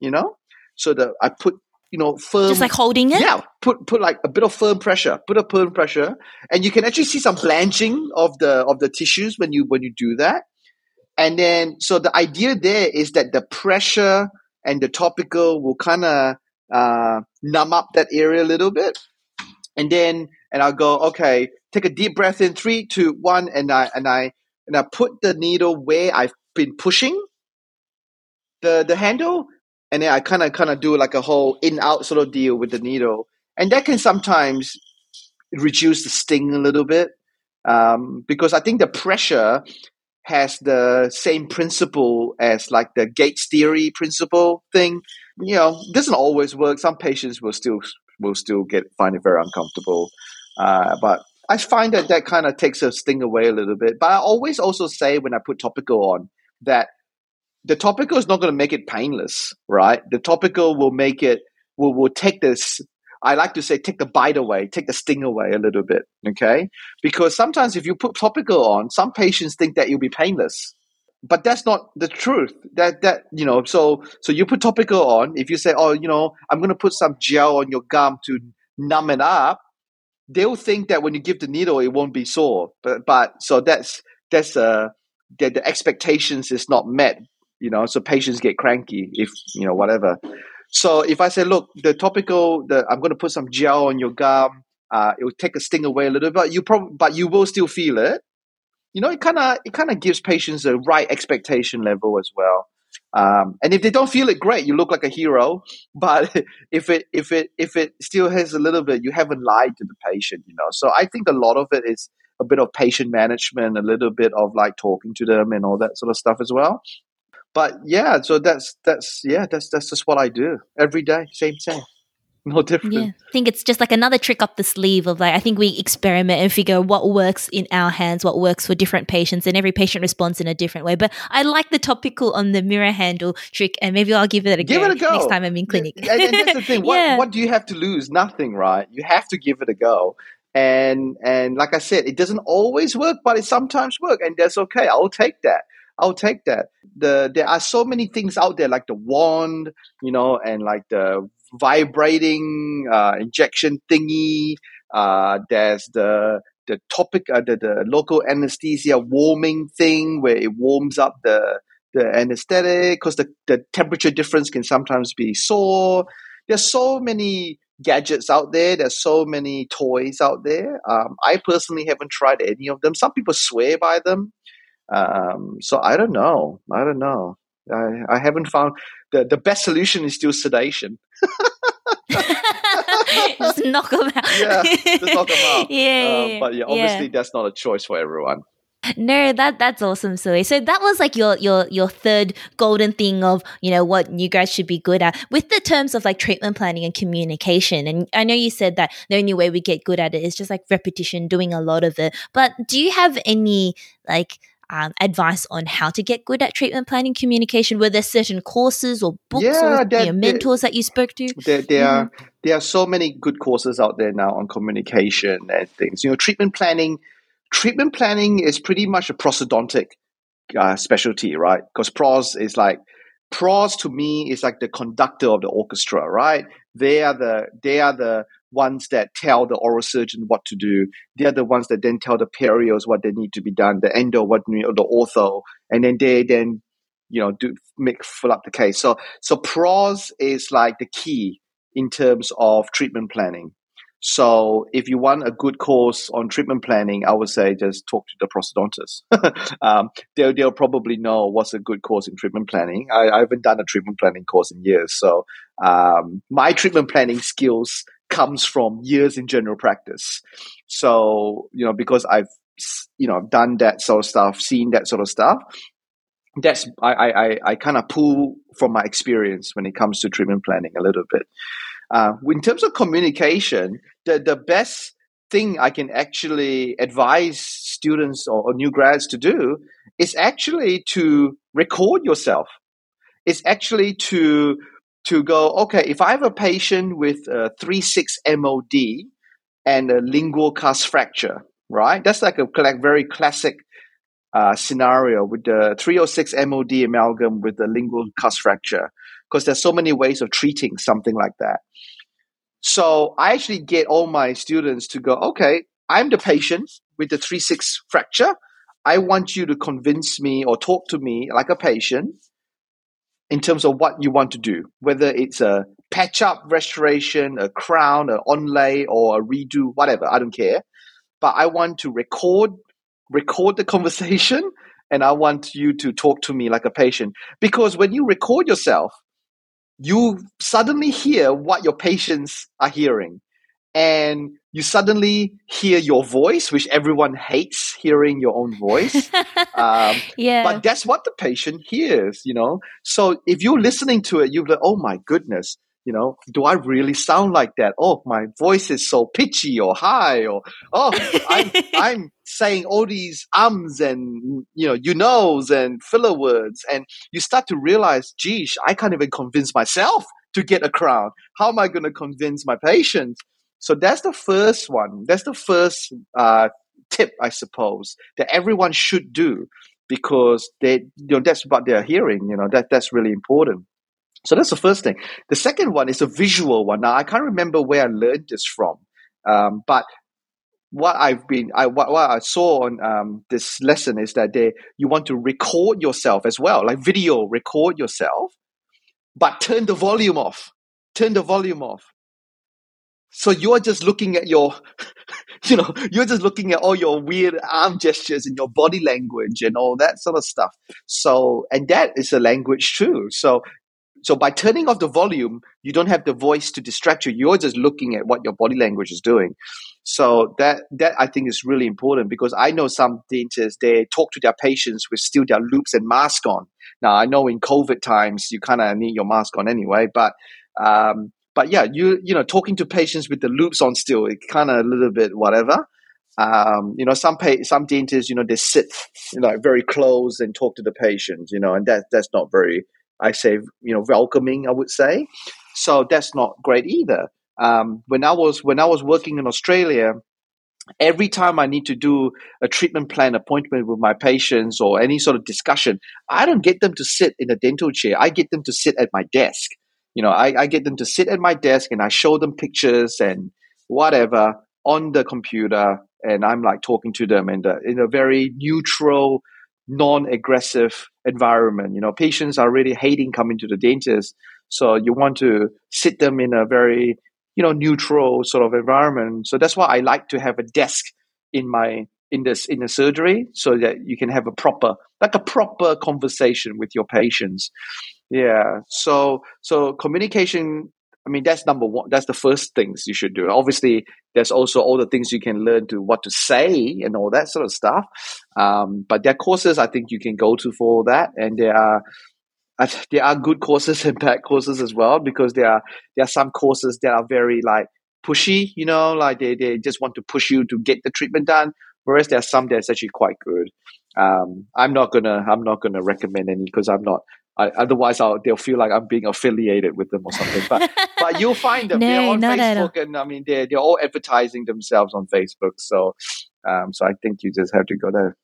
You know, so that I put you know, firm. Just like holding it? Yeah. Put, put like a bit of firm pressure, put a firm pressure. And you can actually see some blanching of the, of the tissues when you, when you do that. And then, so the idea there is that the pressure and the topical will kind of, uh, numb up that area a little bit. And then, and I'll go, okay, take a deep breath in, three, two, one, and I, and I, and I put the needle where I've been pushing the, the handle and then I kind of kind of do like a whole in out sort of deal with the needle, and that can sometimes reduce the sting a little bit um, because I think the pressure has the same principle as like the Gates theory principle thing. You know, doesn't always work. Some patients will still will still get find it very uncomfortable, uh, but I find that that kind of takes a sting away a little bit. But I always also say when I put topical on that the topical is not going to make it painless, right? The topical will make it will will take this. I like to say take the bite away, take the sting away a little bit, okay? Because sometimes if you put topical on, some patients think that you'll be painless, but that's not the truth. That that you know, so so you put topical on. If you say, oh, you know, I'm going to put some gel on your gum to numb it up, they'll think that when you give the needle, it won't be sore. But but so that's that's uh that the expectations is not met you know so patients get cranky if you know whatever. So if i say look the topical the i'm going to put some gel on your gum uh, it will take a sting away a little bit but you probably but you will still feel it. You know it kind of it kind of gives patients the right expectation level as well. Um, and if they don't feel it great you look like a hero. But if it if it if it still has a little bit you haven't lied to the patient you know. So i think a lot of it is a bit of patient management a little bit of like talking to them and all that sort of stuff as well but yeah, so that's that's yeah, that's that's just what I do every day, same thing. No different. Yeah, I think it's just like another trick up the sleeve of like I think we experiment and figure what works in our hands, what works for different patients, and every patient responds in a different way. But I like the topical on the mirror handle trick, and maybe I'll give it a give go, it a go next time I'm in clinic. and, and that's the thing. What, yeah. what do you have to lose? Nothing, right? You have to give it a go. And and like I said, it doesn't always work, but it sometimes work, and that's okay. I'll take that. I'll take that. The there are so many things out there like the wand, you know, and like the vibrating uh, injection thingy. Uh, there's the the topic, uh, the the local anesthesia warming thing where it warms up the the anesthetic because the, the temperature difference can sometimes be sore. There's so many gadgets out there. There's so many toys out there. Um, I personally haven't tried any of them. Some people swear by them. Um, so I don't know. I don't know. I, I haven't found the, the best solution is still sedation. just knock them out. yeah, just knock them out. Yeah, Um, but yeah, obviously that's not a choice for everyone. No, that that's awesome, Soo-Wee. So that was like your your your third golden thing of you know what you guys should be good at with the terms of like treatment planning and communication. And I know you said that the only way we get good at it is just like repetition, doing a lot of it. But do you have any like um, advice on how to get good at treatment planning communication? Were there certain courses or books Yeah, or there- you know, mentors that you spoke to? There, there are Mm-hmm. there are so many good courses out there now on communication and things. You know, treatment planning. Treatment planning is pretty much a prosthodontic uh, specialty, right? Because pros is like pros to me is like the conductor of the orchestra, right? They are the they are the ones that tell the oral surgeon what to do. They are the ones that then tell the perios what they need to be done, the endo what the ortho, and then they then you know do make fill up the case. So so pros is like the key in terms of treatment planning. So if you want a good course on treatment planning, I would say just talk to the prosthodontist. um, they'll, they'll probably know what's a good course in treatment planning. I, I haven't done a treatment planning course in years. So um, my treatment planning skills comes from years in general practice. So, you know, because I've, you know, done that sort of stuff, seen that sort of stuff, that's, I, I, I, I kind of pull from my experience when it comes to treatment planning a little bit. Uh, in terms of communication, the, the best thing I can actually advise students or, or new grads to do is actually to record yourself. It's actually to to go, okay, if I have a patient with a 3-6 MOD and a lingual cusp fracture, right? That's like a very classic uh, scenario with the 306 MOD amalgam with the lingual cusp fracture because there's so many ways of treating something like that. So I actually get all my students to go, okay, I'm the patient with the 3-6 fracture. I want you to convince me or talk to me like a patient in terms of what you want to do, whether it's a patch up restoration, a crown, an onlay, or a redo, whatever. I don't care. But I want to record record the conversation and I want you to talk to me like a patient. Because when you record yourself, you suddenly hear what your patients are hearing. And you suddenly hear your voice, which everyone hates hearing your own voice. um, yeah. but that's what the patient hears, you know. So if you're listening to it, you're like, oh my goodness, you know, do I really sound like that? Oh, my voice is so pitchy or high, or oh, I'm, I'm saying all these ums and you know, you knows and filler words, and you start to realize, geez, I can't even convince myself to get a crown. How am I going to convince my patient? So that's the first one. That's the first uh, tip, I suppose, that everyone should do because they, you know, that's what they're hearing. You know, that that's really important. So that's the first thing. The second one is a visual one. Now I can't remember where I learned this from, um, but what I've been, I, what, what I saw on um, this lesson is that they, you want to record yourself as well, like video record yourself, but turn the volume off. Turn the volume off. So you're just looking at your, you know, you're just looking at all your weird arm gestures and your body language and all that sort of stuff. So, and that is a language too. So, so by turning off the volume, you don't have the voice to distract you. You're just looking at what your body language is doing. So that that I think is really important because I know some dentists they talk to their patients with still their loupes and mask on. Now I know in COVID times you kind of need your mask on anyway, but um, but yeah, you you know talking to patients with the loupes on still, it kind of a little bit whatever. Um, you know, some pa- some dentists, you know, they sit you know very close and talk to the patient, you know, and that that's not very, I say, you know, welcoming. I would say, so that's not great either. Um, when I was when I was working in Australia, every time I need to do a treatment plan appointment with my patients or any sort of discussion, I don't get them to sit in a dental chair. I get them to sit at my desk. You know, I, I get them to sit at my desk and I show them pictures and whatever on the computer, and I'm like talking to them in the uh, in a very neutral, non-aggressive environment. You know, patients are really hating coming to the dentist, so you want to sit them in a very you know neutral sort of environment. So that's why I like to have a desk in my in this in the surgery so that you can have a proper like a proper conversation with your patients. Yeah. So so communication I mean, that's number one. That's the first things you should do. Obviously, there's also all the things you can learn to what to say and all that sort of stuff. Um, but there are courses I think you can go to for that, and there are there are good courses and bad courses as well because there are there are some courses that are very like pushy, you know, like they, they just want to push you to get the treatment done. Whereas there are some that's actually quite good. Um, I'm not gonna I'm not gonna recommend any because I'm not I, otherwise, I'll, they'll feel like I'm being affiliated with them or something. But but you'll find them. no, they're on Facebook, and I mean they're they're all advertising themselves on Facebook. So um, so I think you just have to go there.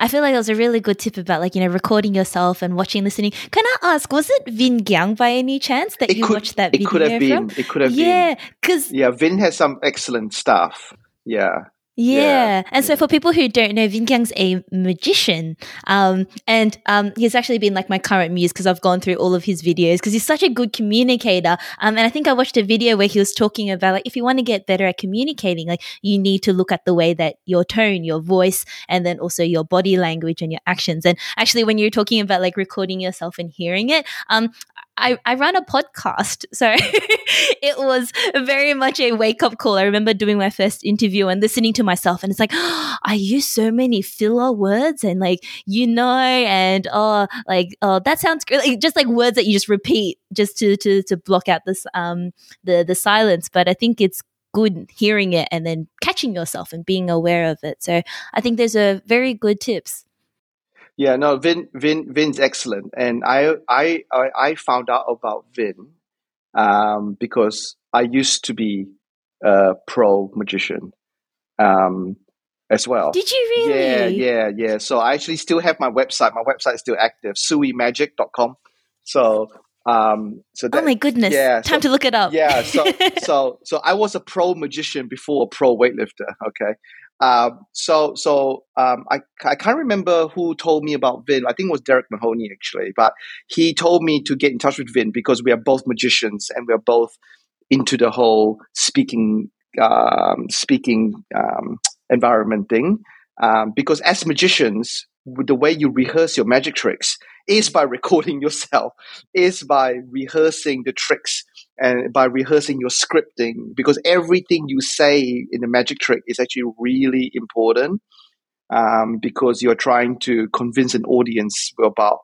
I feel like that was a really good tip about like you know recording yourself and watching, listening. Can I ask, was it Vinh Giang by any chance that it you could, watched that video? it video could have been. from? It could have yeah, been. Yeah, because Yeah, Vinh has some excellent stuff. Yeah. Yeah. Yeah. And so for people who don't know, Vinh Giang's a magician. Um, and um, he's actually been like my current muse because I've gone through all of his videos because he's such a good communicator. Um, and I think I watched a video where he was talking about like if you want to get better at communicating, like you need to look at the way that your tone, your voice, and then also your body language and your actions. And actually when you're talking about like recording yourself and hearing it, um, I, I ran a podcast. So it was very much a wake up call. I remember doing my first interview and listening to myself, and it's like, oh, I use so many filler words and like, you know, and oh, like, oh, that sounds great. Like, just like words that you just repeat just to, to, to block out this, um, the, the silence. But I think it's good hearing it and then catching yourself and being aware of it. So I think there's a very good tips. Yeah, no, Vinh, Vinh, Vinh's excellent, and I, I, I, found out about Vinh um, because I used to be a pro magician um, as well. Did you really? Yeah, yeah, yeah. So I actually still have my website. My website is still active, suimagic.com. So, um, so that, oh my goodness. yeah, Time so- to look it up. yeah so so so i was a pro magician before a pro weightlifter okay um so so um i i can't remember who told me about Vinh. I think it was derek mahoney actually. But he told me to get in touch with Vinh because we are both magicians and we are both into the whole speaking um speaking um environment thing. Um because as magicians the way you rehearse your magic tricks is by recording yourself is by rehearsing the tricks and by rehearsing your scripting because everything you say in the magic trick is actually really important um, because you're trying to convince an audience about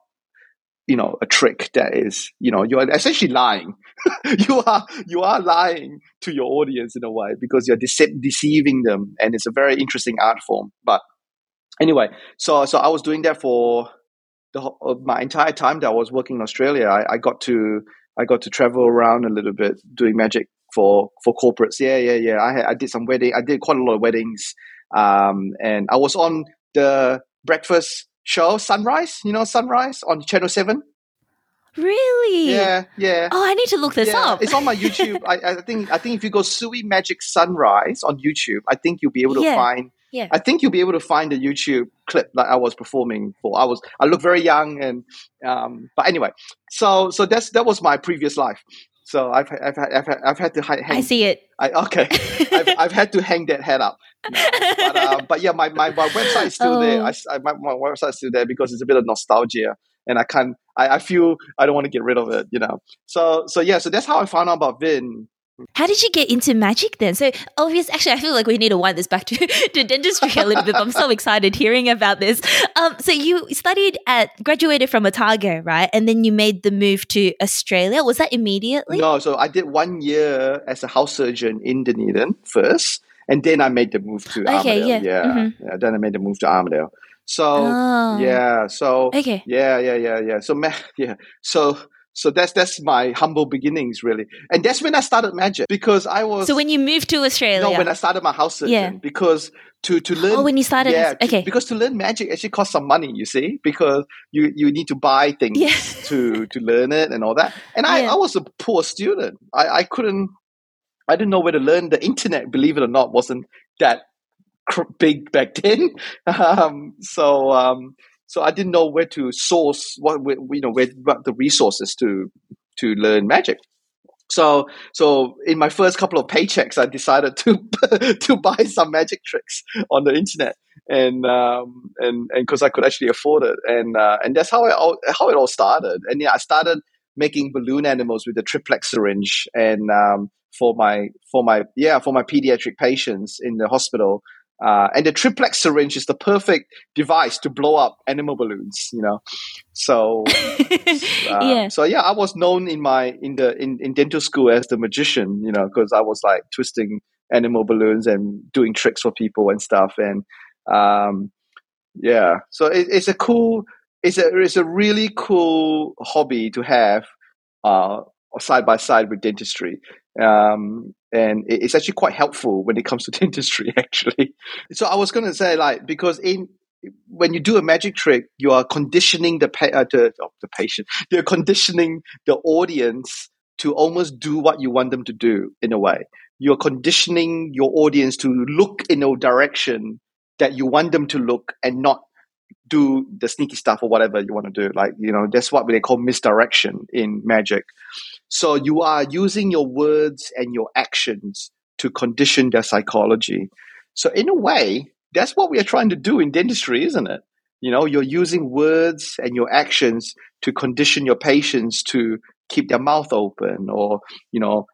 you know a trick that is you know you're essentially lying. You are you are lying to your audience in a way because you're dece- deceiving them and it's a very interesting art form. But anyway so so i was doing that for the my entire time that I was working in Australia, I, I got to I got to travel around a little bit doing magic for for corporates. Yeah, yeah, yeah. I had, I did some wedding. I did quite a lot of weddings, um, and I was on the breakfast show Sunrise. You know Sunrise on Channel Seven. Really? Yeah, yeah. Oh, I need to look this yeah, up. it's on my YouTube. I, I think I think if you go Sui Magic Sunrise on YouTube, I think you'll be able to Yeah. find. Yeah. I think you'll be able to find the YouTube clip that I was performing for. I was I look very young and um, but anyway, so so that's that was my previous life. So I've I've had I've had, I've had to hang. I see it. I, okay, I've, I've had to hang that head up. But, uh, but yeah, my, my, my website is still there. Oh. I, s- I- my, my website is still there because it's a bit of nostalgia, and I can't. I, I feel I don't want to get rid of it. You know. So so yeah. So that's how I found out about Vinh. How did you get into magic then? So obvious. Actually, I feel like we need to wind this back to, to dentistry a little bit. I'm so excited hearing about this. Um, so you studied at, graduated from Otago, right? And then you made the move to Australia. Was that immediately? No, so I did one year as a house surgeon in Dunedin first, and then I made the move to Okay, Armidale. yeah, Yeah, mhm. yeah. Then I made the move to Armidale. So Oh. yeah, so Okay. Yeah, yeah, yeah, yeah. So yeah, so so that's that's my humble beginnings really, and that's when I started magic because I was So when you moved to Australia, no when I started my house surgeon Yeah. because to to learn oh, when you started, yeah to- okay, because to learn magic actually costs some money you see because you you need to buy things Yeah. to to learn it and all that. And I Yeah. I was a poor student. I I couldn't I didn't know where to learn. The internet believe it or not wasn't that big back then. Um so um so I didn't know where to source what you know where what the resources to to learn magic. So, so in my first couple of paychecks, I decided to to buy some magic tricks on the internet, and um, and and because I could actually afford it, and uh, and that's how I how it all started. And yeah, I started making balloon animals with a triplex syringe, and um, for my for my yeah for my pediatric patients in the hospital. Uh, and the triplex syringe is the perfect device to blow up animal balloons, you know. So, uh, yeah. So yeah, I was known in my in the in, in dental school as the magician, you know, because I was like twisting animal balloons and doing tricks for people and stuff. And um, yeah, so it, it's a cool, it's a it's a really cool hobby to have uh, side by side with dentistry. Um, and it's actually quite helpful when it comes to dentistry actually. So i was going to say like because in when you do a magic trick you are conditioning the, pa- uh, the, oh, the patient. You're conditioning the audience to almost do what you want them to do in a way. You're conditioning your audience to look in a direction that you want them to look and not do the sneaky stuff or whatever you want to do. Like you know that's what they call misdirection in magic so you are using your words and your actions to condition their psychology. So in a way, that's what we are trying to do in dentistry, isn't it? You know, you're using words and your actions to condition your patients to keep their mouth open or, you know,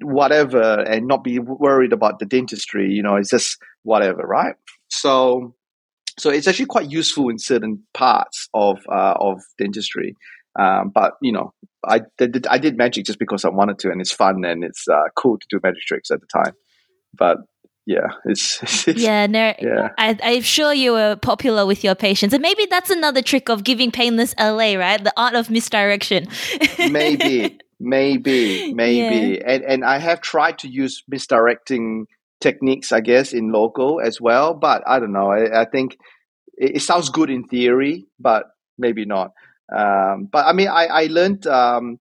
whatever and not be worried about the dentistry, you know, it's just whatever, right? So so it's actually quite useful in certain parts of uh, of dentistry. Um, but you know, I did I did magic just because I wanted to, and it's fun and it's uh, cool to do magic tricks at the time. But yeah, it's, it's yeah, no, yeah. I, I'm sure you were popular with your patients, and maybe that's another trick of giving painless LA, right? The art of misdirection. maybe, maybe, maybe, yeah. and and I have tried to use misdirecting techniques, I guess, in local as well. But I don't know. I, I think it, it sounds good in theory, but maybe not. Um, but I mean, I, I learned um,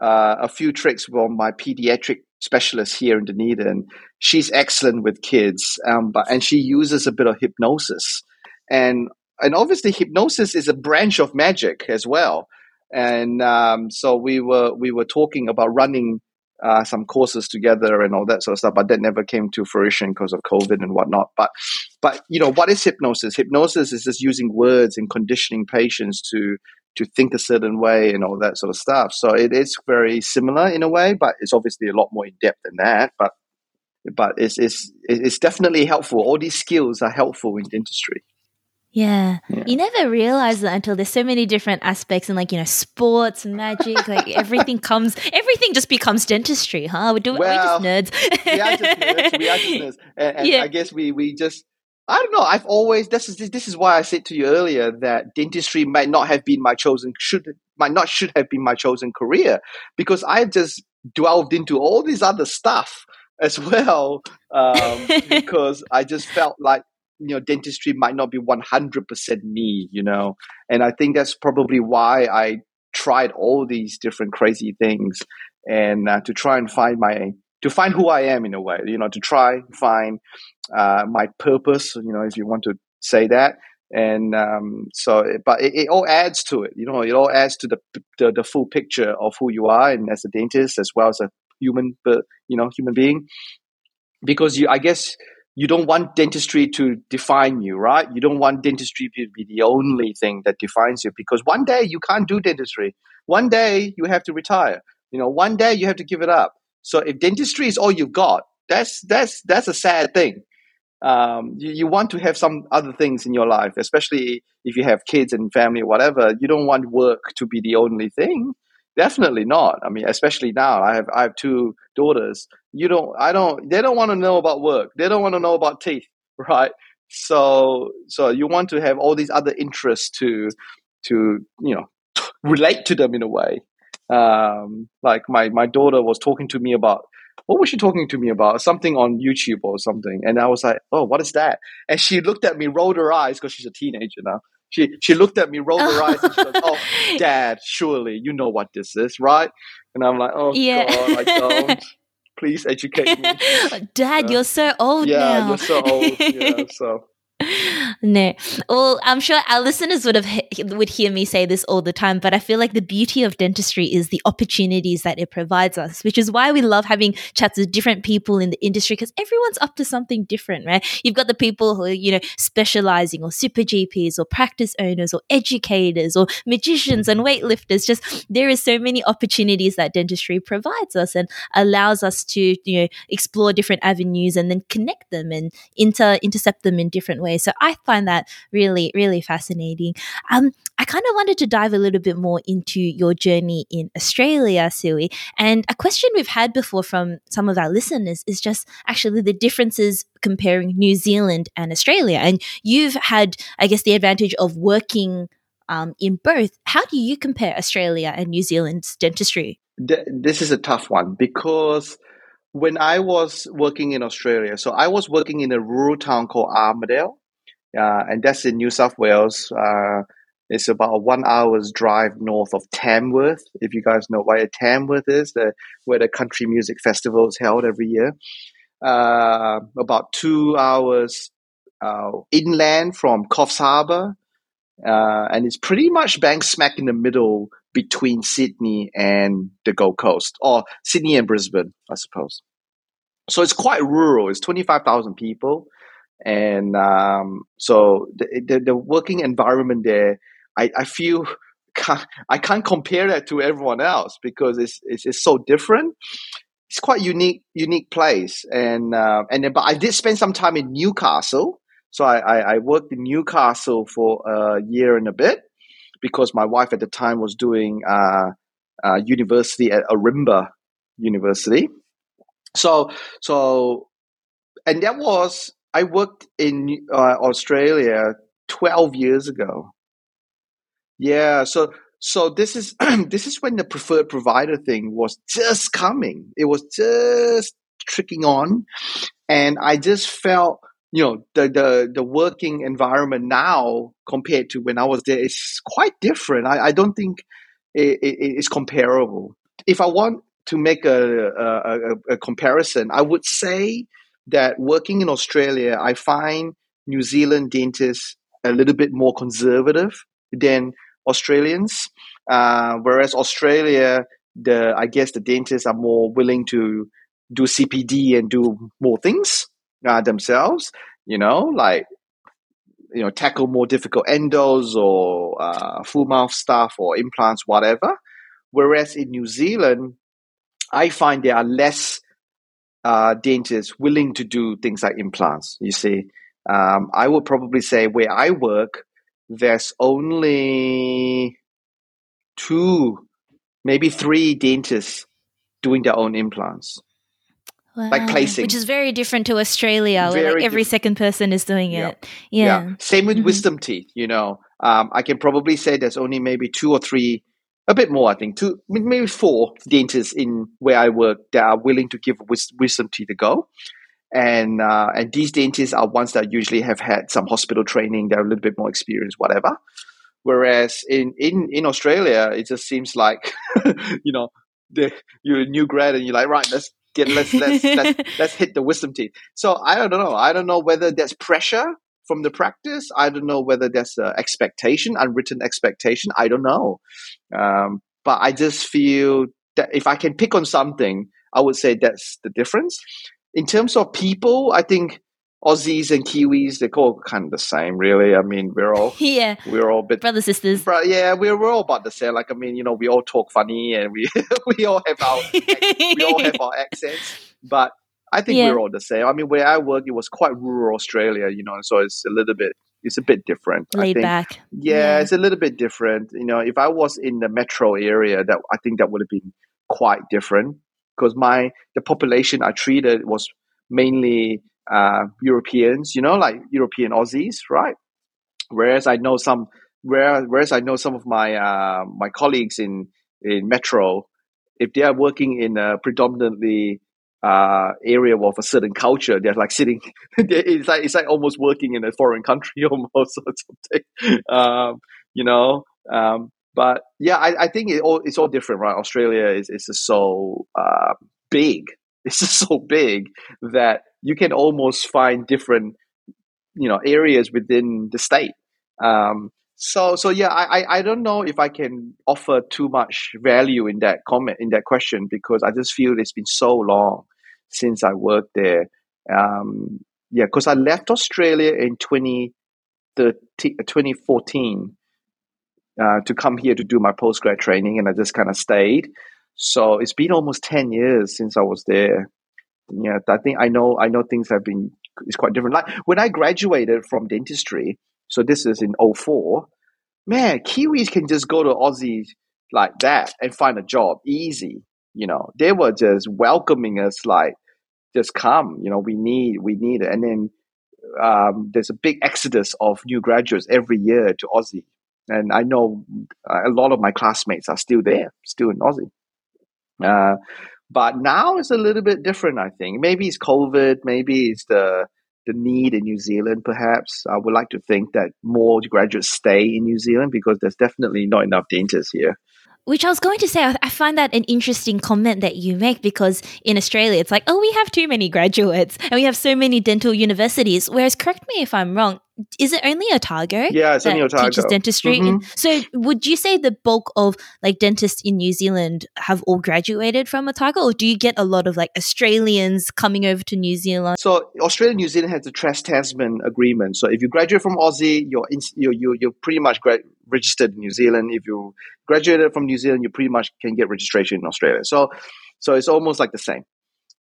uh, a few tricks from my pediatric specialist here in Dunedin. She's excellent with kids, um, but and she uses a bit of hypnosis, and and obviously hypnosis is a branch of magic as well. And um, so we were we were talking about running uh, some courses together and all that sort of stuff, but that never came to fruition because of COVID and whatnot. But but you know what is hypnosis? Hypnosis is just using words and conditioning patients to to think a certain way and all that sort of stuff. So it is very similar in a way, but it's obviously a lot more in depth than that. But but it's it's it's definitely helpful. All these skills are helpful in dentistry. Yeah. yeah. You never realize that until there's so many different aspects and like, you know, sports, magic, like everything comes, everything just becomes dentistry, huh? We're doing, well, we're just nerds. we are just nerds. We are just nerds. And, and yeah. I guess we, we just, I don't know. I've always this is this is why I said to you earlier that dentistry might not have been my chosen should might not should have been my chosen career because I just delved into all this other stuff as well um, because I just felt like you know dentistry might not be one hundred percent me, you know, and I think that's probably why I tried all these different crazy things and uh, to try and find my to find who I am in a way, you know, to try find uh, my purpose, you know, if you want to say that. And um, so, but it, it, all adds to it, you know, it all adds to the, the, the full picture of who you are, and as a dentist as well as a human, you know, human being. Because you, I guess, you don't want dentistry to define you, right? You don't want dentistry to be the only thing that defines you because one day you can't do dentistry. One day you have to retire. You know, one day you have to give it up. So if dentistry is all you've got, that's that's that's a sad thing. Um, you, you want to have some other things in your life, especially if you have kids and family or whatever. You don't want work to be the only thing. Definitely not. I mean, especially now, I have I have two daughters. You don't. I don't. They don't want to know about work. They don't want to know about teeth, right? So so you want to have all these other interests to to you know relate to them in a way um, like my my daughter was talking to me about what was she talking to me about? Something on YouTube or something, and I was like, "Oh, what is that?" And she looked at me, rolled her eyes because she's a teenager now. She she looked at me, rolled her eyes, and she goes, "Oh, Dad, surely you know what this is, right?" And I'm like, "Oh yeah. God, I don't." Please educate me, Dad. You're so old yeah, now. you're so old. Yeah, so no. Well, I'm sure our listeners would have would hear me say this all the time, but I feel like the beauty of dentistry is the opportunities that it provides us, which is why we love having chats with different people in the industry because everyone's up to something different, right? You've got the people who are, you know, specializing or super GPs or practice owners or educators or magicians and weightlifters. Just there is so many opportunities that dentistry provides us and allows us to, you know, explore different avenues and then connect them and inter intercept them in different ways. So I find that really, really fascinating. Um, I kind of wanted to dive a little bit more into your journey in Australia, Soo-Wee. And a question we've had before from some of our listeners is just actually the differences comparing New Zealand and Australia. And you've had, I guess, the advantage of working um, in both. How do you compare Australia and New Zealand's dentistry? This is a tough one because when I was working in Australia, so I was working in a rural town called Armidale, uh, and that's in New South Wales. Uh, it's about a one hour's drive north of Tamworth. If you guys know where Tamworth is, the, where the country music festival is held every year. Uh, about two hours uh, inland from Coffs Harbour, uh, and it's pretty much bang smack in the middle between Sydney and the Gold Coast, or Sydney and Brisbane, I suppose. So it's quite rural. It's twenty five thousand people and um, so the, the, the working environment there, I, I feel can't, I can't compare that to everyone else because it's, it's, it's so different. It's quite unique unique place, and uh, and then, but I did spend some time in Newcastle. So I, I, I worked in Newcastle for a year and a bit because my wife at the time was doing uh, uh, university at Ourimbah University. So so and that was I worked in uh, Australia 12 years ago. Yeah, so so this is this is when the preferred provider thing was just coming. It was just tricking on, and I just felt you know the the the working environment now compared to when I was there is quite different. I, I don't think it, it, it's comparable. If I want to make a, a, a comparison, I would say that working in Australia, I find New Zealand dentists a little bit more conservative than Australians. Uh, whereas Australia, the I guess the dentists are more willing to do CPD and do more things uh, themselves. You know, like you know, tackle more difficult endos or uh, full mouth stuff or implants, whatever. Whereas in New Zealand, I find there are less uh, dentists willing to do things like implants. You see, um, I would probably say where I work, there's only two, maybe three dentists doing their own implants. Wow. Like placing, which is very different to Australia, very where like every second person is doing yeah. it. Yeah. yeah. Same with mm-hmm. wisdom teeth. You know, um, I can probably say there's only maybe two or three a bit more, I think, two maybe four dentists in where I work that are willing to give wisdom teeth a go. And uh, and these dentists are ones that usually have had some hospital training, they're a little bit more experienced, whatever. Whereas in, in, in Australia, it just seems like, you know, the, you're a new grad and you're like, right, let's get let's let's let's, let's hit the wisdom teeth. So I don't know. I don't know whether there's pressure from the practice. I don't know whether there's an expectation, unwritten expectation. I don't know. Um, but I just feel that if I can pick on something, I would say that's the difference. In terms of people, I think Aussies and Kiwis, they're all kind of the same, really. I mean, we're all yeah, we're all bit brothers sisters. Bro, yeah, we're, we're all about the same. Like, I mean, you know, we all talk funny and we we all have our we all have our accents, but I think yeah. we're all the same. I mean, where I work, it was quite rural Australia, you know, so it's a little bit, it's a bit different. Laid back. Yeah, yeah, it's a little bit different. You know, if I was in the metro area, that I think that would have been quite different because my the population I treated was mainly uh, Europeans, you know, like European Aussies, right? Whereas I know some, whereas I know some of my uh, my colleagues in in metro, if they are working in a predominantly uh, area of a certain culture. They're like sitting. it's like it's like almost working in a foreign country almost or something. Um, you know. Um, but yeah, I, I think it all, it's all different, right? Australia is is just so uh, big. It's just so big that you can almost find different you know areas within the state. Um, so so yeah, I, I don't know if I can offer too much value in that comment in that question because I just feel it's been so long since I worked there. Um, yeah, because I left Australia in 2014 uh, to come here to do my postgrad training, and I just kind of stayed. So it's been almost 10 years since I was there. Yeah, I think I know I know things have been it's quite different. Like when I graduated from dentistry, so this is in 04, man, Kiwis can just go to Aussie like that and find a job easy. You know, they were just welcoming us like, just come. You know, we need we need it. And then um, there's a big exodus of new graduates every year to Aussie, and I know a lot of my classmates are still there, still in Aussie. Uh, but now it's a little bit different, I think. Maybe it's COVID, maybe it's the the need in New Zealand, perhaps. I would like to think that more graduates stay in New Zealand because there's definitely not enough dentists here. Which I was going to say, I find that an interesting comment that you make because in Australia, it's like, oh, we have too many graduates and we have so many dental universities. Whereas, correct me if I'm wrong, is it only Otago? Yeah, it's only Otago. Teaches dentistry. Mm-hmm. So, would you say the bulk of like dentists in New Zealand have all graduated from Otago, or do you get a lot of like Australians coming over to New Zealand? So, Australia and New Zealand has the Trans Tasman agreement. So, if you graduate from Aussie, you're in, you're, you're, you're pretty much gra- registered in New Zealand. If you graduated from New Zealand, you pretty much can get registration in Australia. So, so it's almost like the same.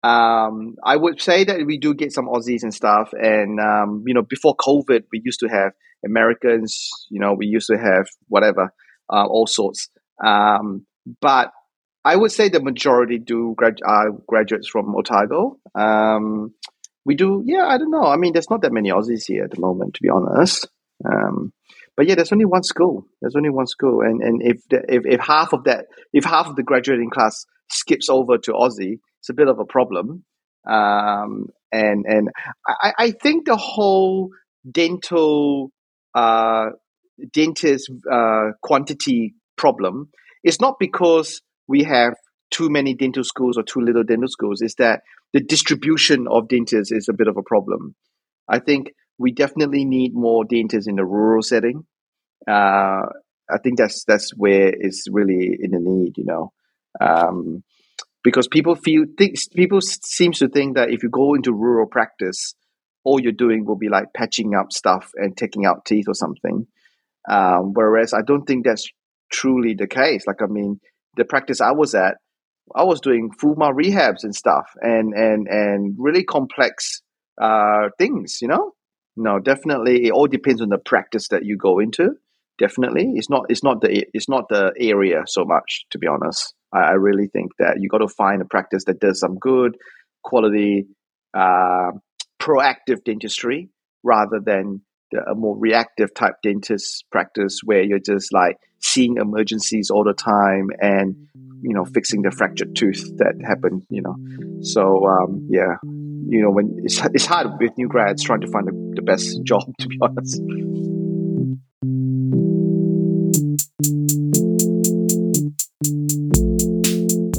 Um, I would say that we do get some Aussies and stuff. And, um, you know, before COVID, we used to have Americans, you know, we used to have whatever, uh, all sorts. Um, but I would say the majority do grad- are graduates from Otago. Um, we do, yeah, I don't know. I mean, there's not that many Aussies here at the moment, to be honest. Um, but yeah, there's only one school. There's only one school, and and if the, if if half of that, if half of the graduating class skips over to Aussie, it's a bit of a problem. Um, and and I, I think the whole dental uh, dentist uh, quantity problem is not because we have too many dental schools or too little dental schools. Is that the distribution of dentists is a bit of a problem. I think we definitely need more dentists in the rural setting. Uh, I think that's that's where it's really in the need, you know. Um, because people feel things people seems to think that if you go into rural practice all you're doing will be like patching up stuff and taking out teeth or something um, whereas i don't think that's truly the case like i mean the practice i was at i was doing full mouth rehabs and stuff and and and really complex uh, things you know no definitely it all depends on the practice that you go into. Definitely. It's not it's not the it's not the area so much to be honest. I, I really think that you got to find a practice that does some good quality, uh, proactive dentistry rather than the, a more reactive type dentist practice where you're just like seeing emergencies all the time and you know fixing the fractured tooth that happened you know so um, yeah you know when it's, it's hard with new grads trying to find the, the best job to be honest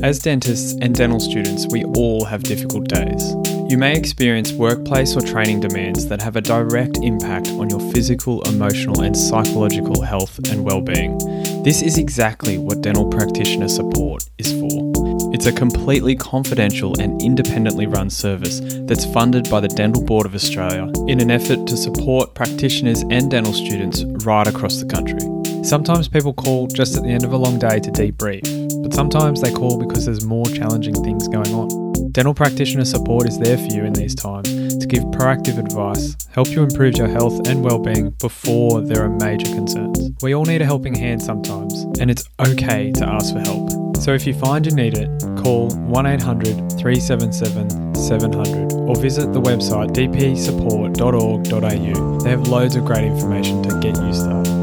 As dentists and dental students, we all have difficult days. You may experience workplace or training demands that have a direct impact on your physical, emotional, and psychological health and well-being. This is exactly what dental practitioner support is for. It's a completely confidential and independently run service that's funded by the Dental Board of Australia in an effort to support practitioners and dental students right across the country. Sometimes people call just at the end of a long day to debrief but sometimes they call because there's more challenging things going on. Dental practitioner support is there for you in these times to give proactive advice, help you improve your health and well-being before there are major concerns. We all need a helping hand sometimes, and it's okay to ask for help. So if you find you need it, call 1-800 377 700 or visit the website dpsupport.org.au. They have loads of great information to get you started.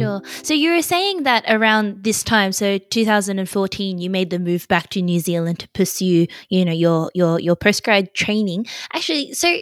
Sure. So you were saying that around this time, so 2014, you made the move back to New Zealand to pursue, you know, your your your postgrad training. Actually, so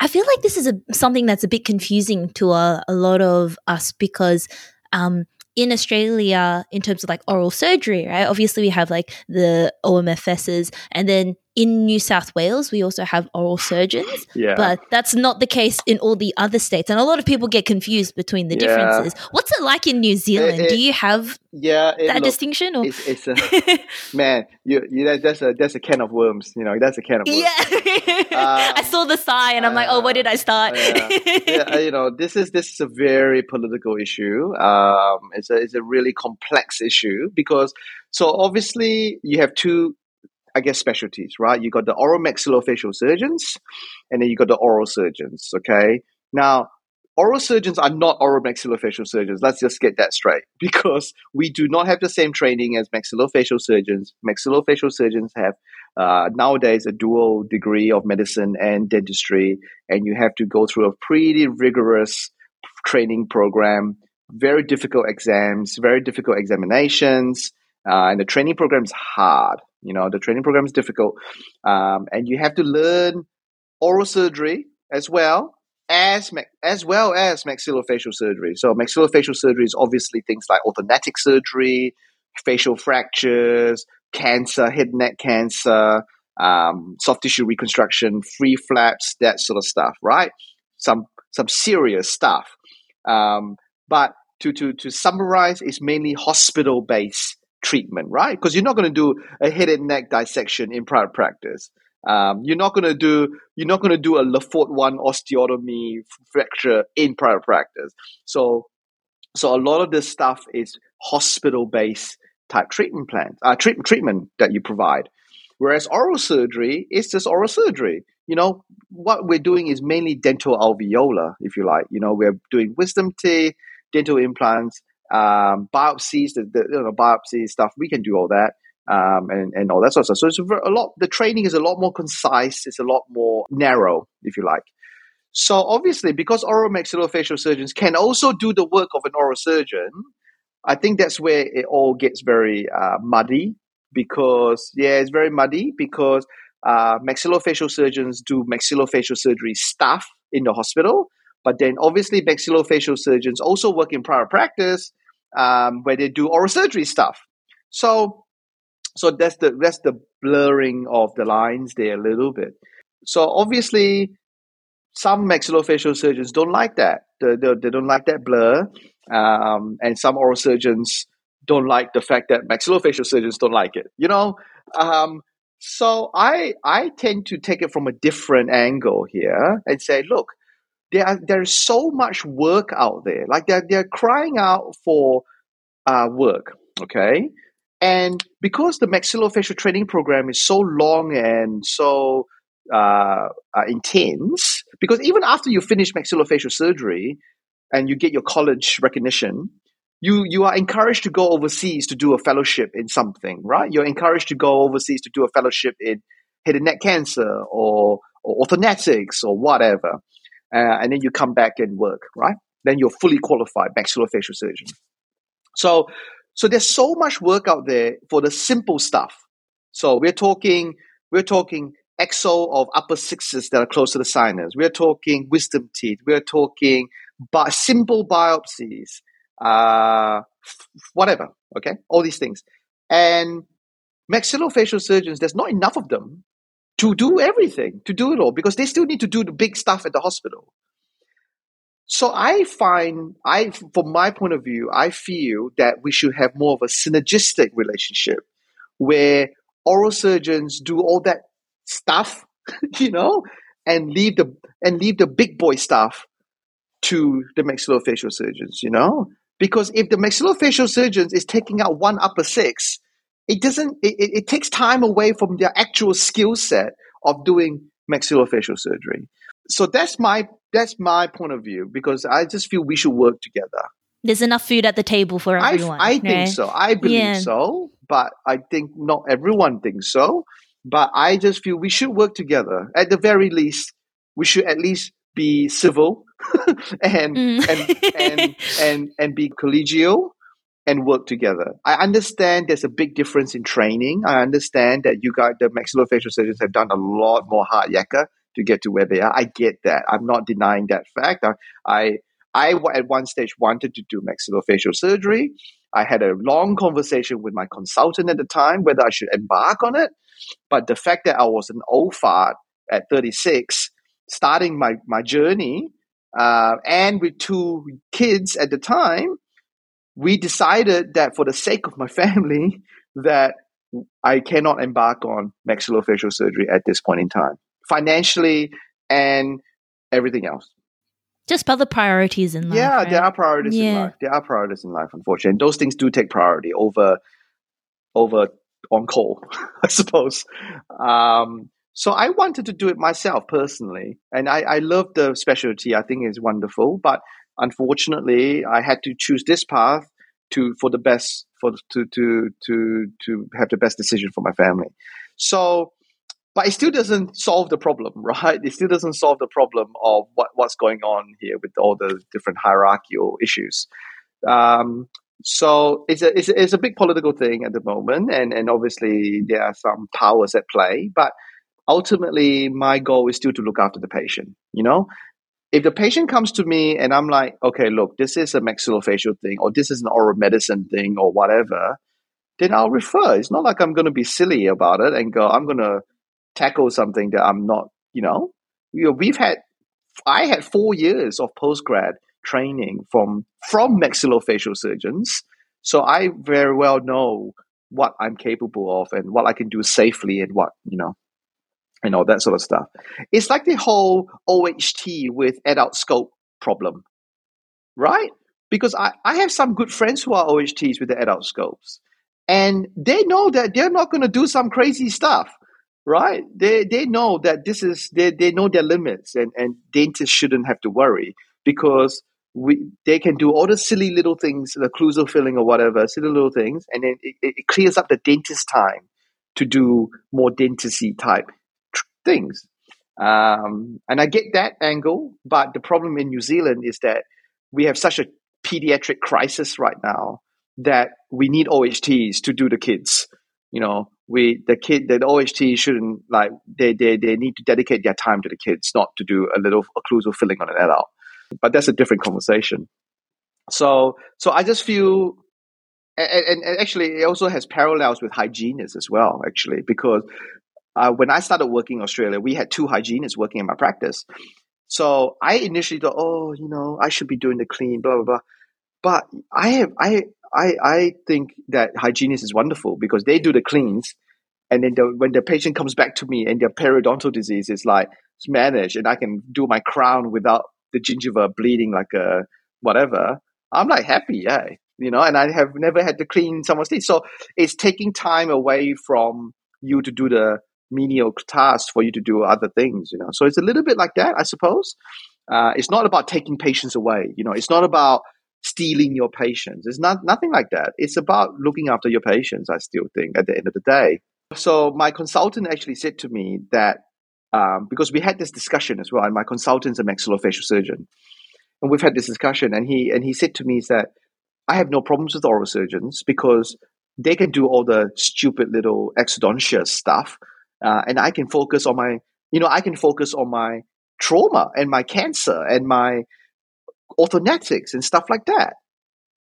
I feel like this is a, something that's a bit confusing to a, a lot of us because um, in Australia, in terms of like oral surgery, right? Obviously, we have like the OMFSs, and then in New South Wales, we also have oral surgeons, Yeah. but that's not the case in all the other states. And a lot of people get confused between the Yeah. differences. What's it like in New Zealand? it- Do you have yeah, it that look- distinction? Or? it's, it's a man. You, you that, that's a that's a can of worms. You know, that's a can of worms. yeah. Uh, I saw the sigh and I'm like, oh, where did I start? yeah. yeah, you know, this is this is a very political issue. Um, it's a it's a really complex issue because so obviously you have two, I guess, specialties, right? You got the oral maxillofacial surgeons, and then you got the oral surgeons. Okay, now oral surgeons are not oral maxillofacial surgeons. Let's just get that straight because we do not have the same training as maxillofacial surgeons. Maxillofacial surgeons have uh, nowadays a dual degree of medicine and dentistry, and you have to go through a pretty rigorous training program, very difficult exams, very difficult examinations, uh, and the training program is hard. You know, the training program is difficult, um, and you have to learn oral surgery as well as as well as maxillofacial surgery. So maxillofacial surgery is obviously things like orthognathic surgery, facial fractures, cancer, head and neck cancer, um, soft tissue reconstruction, free flaps, that sort of stuff, right? Some some serious stuff. Um, but to to to summarize, it's mainly hospital based treatment, right? Because you're not going to do a head and neck dissection in private practice. Um, you're not going to do you're not going to do a Le Fort one osteotomy fracture in private practice. So so a lot of this stuff is hospital based type treatment plans, uh, treatment treatment that you provide. Whereas oral surgery is just oral surgery. You know what we're doing is mainly dental alveolar, if you like. You know we're doing wisdom teeth, dental implants, um, biopsies, the, the you know biopsy stuff. We can do all that um, and and all that sort of stuff. So it's a, lot. The training is a lot more concise. It's a lot more narrow, if you like. So obviously, because oral maxillofacial surgeons can also do the work of an oral surgeon, I think that's where it all gets very uh, muddy. Because yeah, it's very muddy because uh, maxillofacial surgeons do maxillofacial surgery stuff in the hospital, but then obviously maxillofacial surgeons also work in private practice um, where they do oral surgery stuff. So so that's the that's the blurring of the lines there a little bit. So obviously, some maxillofacial surgeons don't like that. They, they, they don't like that blur, um, and some oral surgeons don't like the fact that maxillofacial surgeons don't like it. You know, um, so I I tend to take it from a different angle here and say, look, there are, there is so much work out there. Like they're they're crying out for uh, work. Okay, and because the maxillofacial training program is so long and so uh, uh, intense, because even after you finish maxillofacial surgery and you get your college recognition, you you are encouraged to go overseas to do a fellowship in something, right? You're encouraged to go overseas to do a fellowship in head and neck cancer or, or orthodontics or whatever, uh, and then you come back and work, right? Then you're fully qualified maxillofacial surgeon. So so there's so much work out there for the simple stuff. So we're talking we're talking exo of upper sixes that are close to the sinus. We're talking wisdom teeth. We're talking bi- simple biopsies, uh, whatever. Okay, all these things. And maxillofacial surgeons, there's not enough of them to do everything, to do it all, because they still need to do the big stuff at the hospital. So I find, I, from my point of view, I feel that we should have more of a synergistic relationship where oral surgeons do all that stuff, you know, and leave the and leave the big boy stuff to the maxillofacial surgeons, you know, because if the maxillofacial surgeons is taking out one upper six, it doesn't. It, it, takes time away from their actual skill set of doing maxillofacial surgery. So that's my that's my point of view because I just feel we should work together. There's enough food at the table for I, everyone. I think right? so. I believe Yeah. so, but I think not everyone thinks so. But I just feel we should work together. At the very least, we should at least be civil and, Mm. and and and and be collegial and work together. I understand there's a big difference in training. I understand that you got the maxillofacial surgeons have done a lot more hard yakka to get to where they are. I get that. I'm not denying that fact. I, I I at one stage wanted to do maxillofacial surgery. I had a long conversation with my consultant at the time whether I should embark on it. But the fact that I was an old fart at 36, starting my, my journey, uh, and with two kids at the time, we decided that for the sake of my family, that I cannot embark on maxillofacial surgery at this point in time, financially and everything else. Just other priorities in life. Yeah, right? there are priorities Yeah. in life. There are priorities in life, unfortunately. And those things do take priority over over on call, I suppose. Um, so I wanted to do it myself personally, and I, I love the specialty. I think it's wonderful, but unfortunately, I had to choose this path to for the best for to to to to have the best decision for my family. So, but it still doesn't solve the problem, right? It still doesn't solve the problem of what what's going on here with all the different hierarchical issues. Um, so it's a, it's a it's a big political thing at the moment, and and obviously there are some powers at play, but ultimately my goal is still to look after the patient. You know, if the patient comes to me and I'm like, okay, look, this is a maxillofacial thing, or this is an oral medicine thing, or whatever, then I'll refer. It's not like I'm going to be silly about it and go, I'm going to tackle something that I'm not. You know, we've had, I had four years of post grad training from from maxillofacial surgeons, so I very well know what I'm capable of and what I can do safely and what you know and all that sort of stuff. It's like the whole OHT with adult scope problem, right? Because I, I have some good friends who are OHTs with the adult scopes, and they know that they're not going to do some crazy stuff, right? They they know that this is they, they know their limits, and and dentists shouldn't have to worry because we they can do all the silly little things, the occlusal filling or whatever, silly little things, and then it, it clears up the dentist time to do more dentisty type things. Um, and I get that angle, but the problem in New Zealand is that we have such a pediatric crisis right now that we need OHTs to do the kids. You know, we the kid the OHT shouldn't like they, they they need to dedicate their time to the kids, not to do a little occlusal filling on an adult. But that's a different conversation. So so I just feel and, and, and actually it also has parallels with hygienists as well, actually, because uh, when I started working in Australia, we had two hygienists working in my practice. So I initially thought, oh, you know, I should be doing the clean, blah blah blah. But I have I I I think that hygienist is wonderful because they do the cleans, and then the, when the patient comes back to me and their periodontal disease is like it's managed, and I can do my crown without the gingiva bleeding like a whatever. I'm like happy, yeah, you know. And I have never had to clean someone's teeth, so it's taking time away from you to do the menial tasks for you to do other things, you know. So it's a little bit like that, I suppose. Uh, it's not about taking patients away, you know. It's not about stealing your patients. It's not nothing like that. It's about looking after your patients. I still think at the end of the day. So my consultant actually said to me that um, because we had this discussion as well, and my consultant's a maxillofacial surgeon, and we've had this discussion, and he and he said to me is that I have no problems with oral surgeons because they can do all the stupid little exodontia stuff, uh, and I can focus on my, you know, I can focus on my trauma and my cancer and my orthodontics and stuff like that,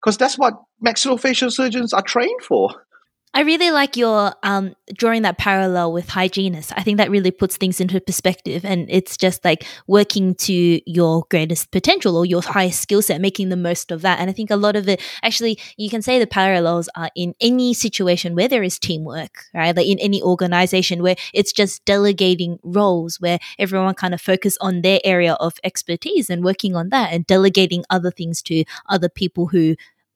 because that's what maxillofacial surgeons are trained for. I really like your um, drawing that parallel with hygienists. I think that really puts things into perspective, and it's just like working to your greatest potential or your highest skill set, making the most of that. And I think a lot of it, actually, you can say the parallels are in any situation where there is teamwork, right? Like in any organization where it's just delegating roles, where everyone kind of focus on their area of expertise and working on that, and delegating other things to other people who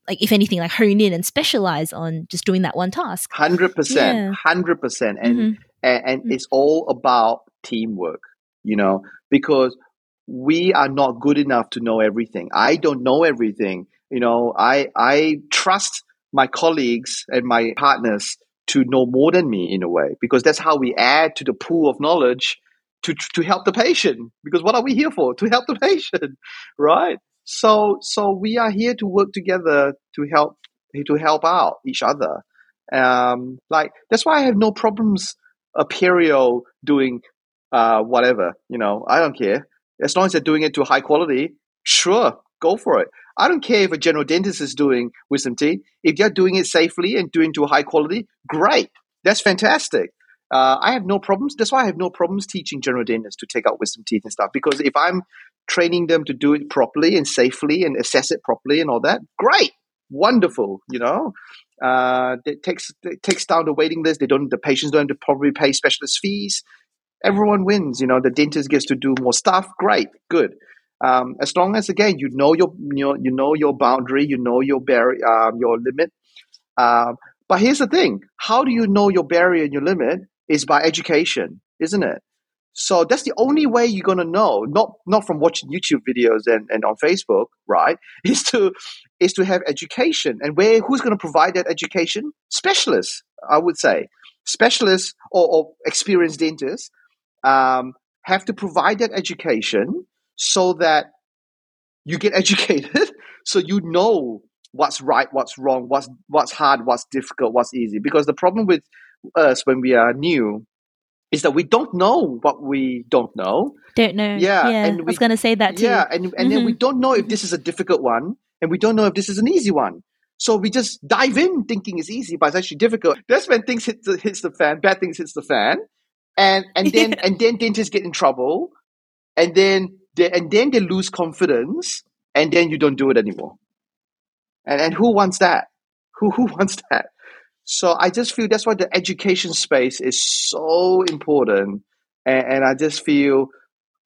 like if anything like hone in and specialize on just doing that one task Hundred Yeah. percent, hundred percent, and Mhm. and, and Mm. it's all about teamwork, you know, because we are not good enough to know everything. I don't know everything, you know. I I trust my colleagues and my partners to know more than me in a way, because that's how we add to the pool of knowledge to to help the patient. Because what are we here for? To help the patient, right? So so we are here to work together to help to help out each other. Um, like that's why I have no problems a perio doing uh, whatever. You know, I don't care as long as they're doing it to high quality. Sure, go for it. I don't care if a general dentist is doing wisdom teeth. If they're doing it safely and doing to high quality, great. That's fantastic. Uh, I have no problems. That's why I have no problems teaching general dentists to take out wisdom teeth and stuff. Because if I'm training them to do it properly and safely and assess it properly and all that, great, wonderful. You know, uh, it takes it takes down the waiting list. They don't. The patients don't have to probably pay specialist fees. Everyone wins. You know, the dentist gets to do more stuff. Great, good. Um, as long as again you know your you know, you know your boundary, you know your barrier, um, your limit. Um, but here's the thing: how do you know your barrier and your limit? Is by education, isn't it? So that's the only way you're gonna know, not not from watching YouTube videos and, and on Facebook, right? Is to is to have education. And where who's gonna provide that education? Specialists, I would say. Specialists or, or experienced dentists um, have to provide that education so that you get educated so you know what's right, what's wrong, what's what's hard, what's difficult, what's easy. Because the problem with us when we are new is that we don't know what we don't know. Don't know. Yeah, yeah. and I was going to say that too. Yeah, and and then we Mhm. don't know if this is a difficult one, and we don't know if this is an easy one. So we just dive in thinking it's easy, but it's actually difficult. That's when things hit the, hits the fan. Bad things hits the fan, and and then Yeah. and then dentists get in trouble, and then they, and then they lose confidence, and then you don't do it anymore. And and who wants that? Who who wants that? So I just feel that's why the education space is so important, and, and I just feel,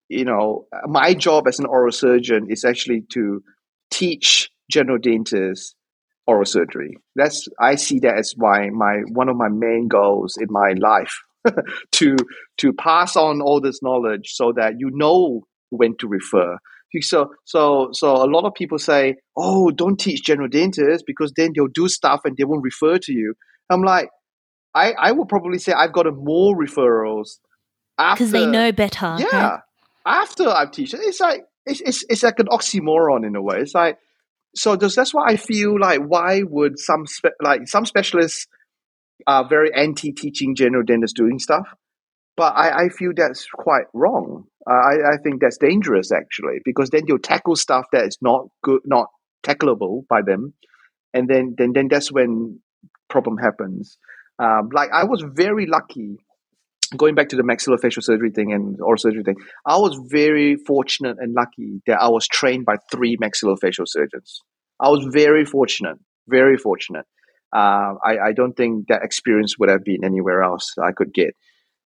you know, my job as an oral surgeon is actually to teach general dentists oral surgery. That's I see that as my my one of my main goals in my life to to pass on all this knowledge so that you know when to refer. So so so a lot of people say, "Oh, don't teach general dentists because then they'll do stuff and they won't refer to you." I'm like, I I would probably say I've gotten more referrals after Because they know better. yeah. right? After I've teach, it's like it's, it's it's like an oxymoron in a way. It's like so. Just, that's why I feel like why would some spe- like some specialists are very anti teaching general dentists doing stuff, but I, I feel that's quite wrong. Uh, I I think that's dangerous actually because then you'll tackle stuff that is not good, not tackleable by them, and then then then that's when problem happens. Um, like I was very lucky going back to the maxillofacial surgery thing and oral surgery thing, I was very fortunate and lucky that I was trained by three maxillofacial surgeons. I was very fortunate, very fortunate. Uh, I, I don't think that experience would have been anywhere else I could get.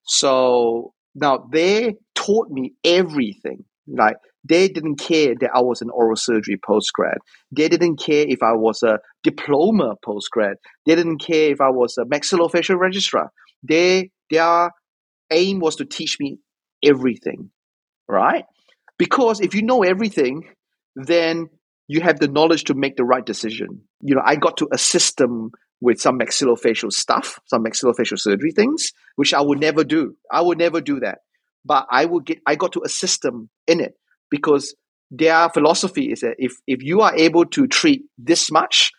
So now they taught me everything. Like they didn't care that I was an oral surgery postgrad. They didn't care if I was a diploma postgrad. They didn't care if I was a maxillofacial registrar. They their aim was to teach me everything, right? Because if you know everything, then you have the knowledge to make the right decision. You know, I got to assist them with some maxillofacial stuff, some maxillofacial surgery things, which I would never do. I would never do that. But I would get I got to assist them in it because their philosophy is that if if you are able to treat this much,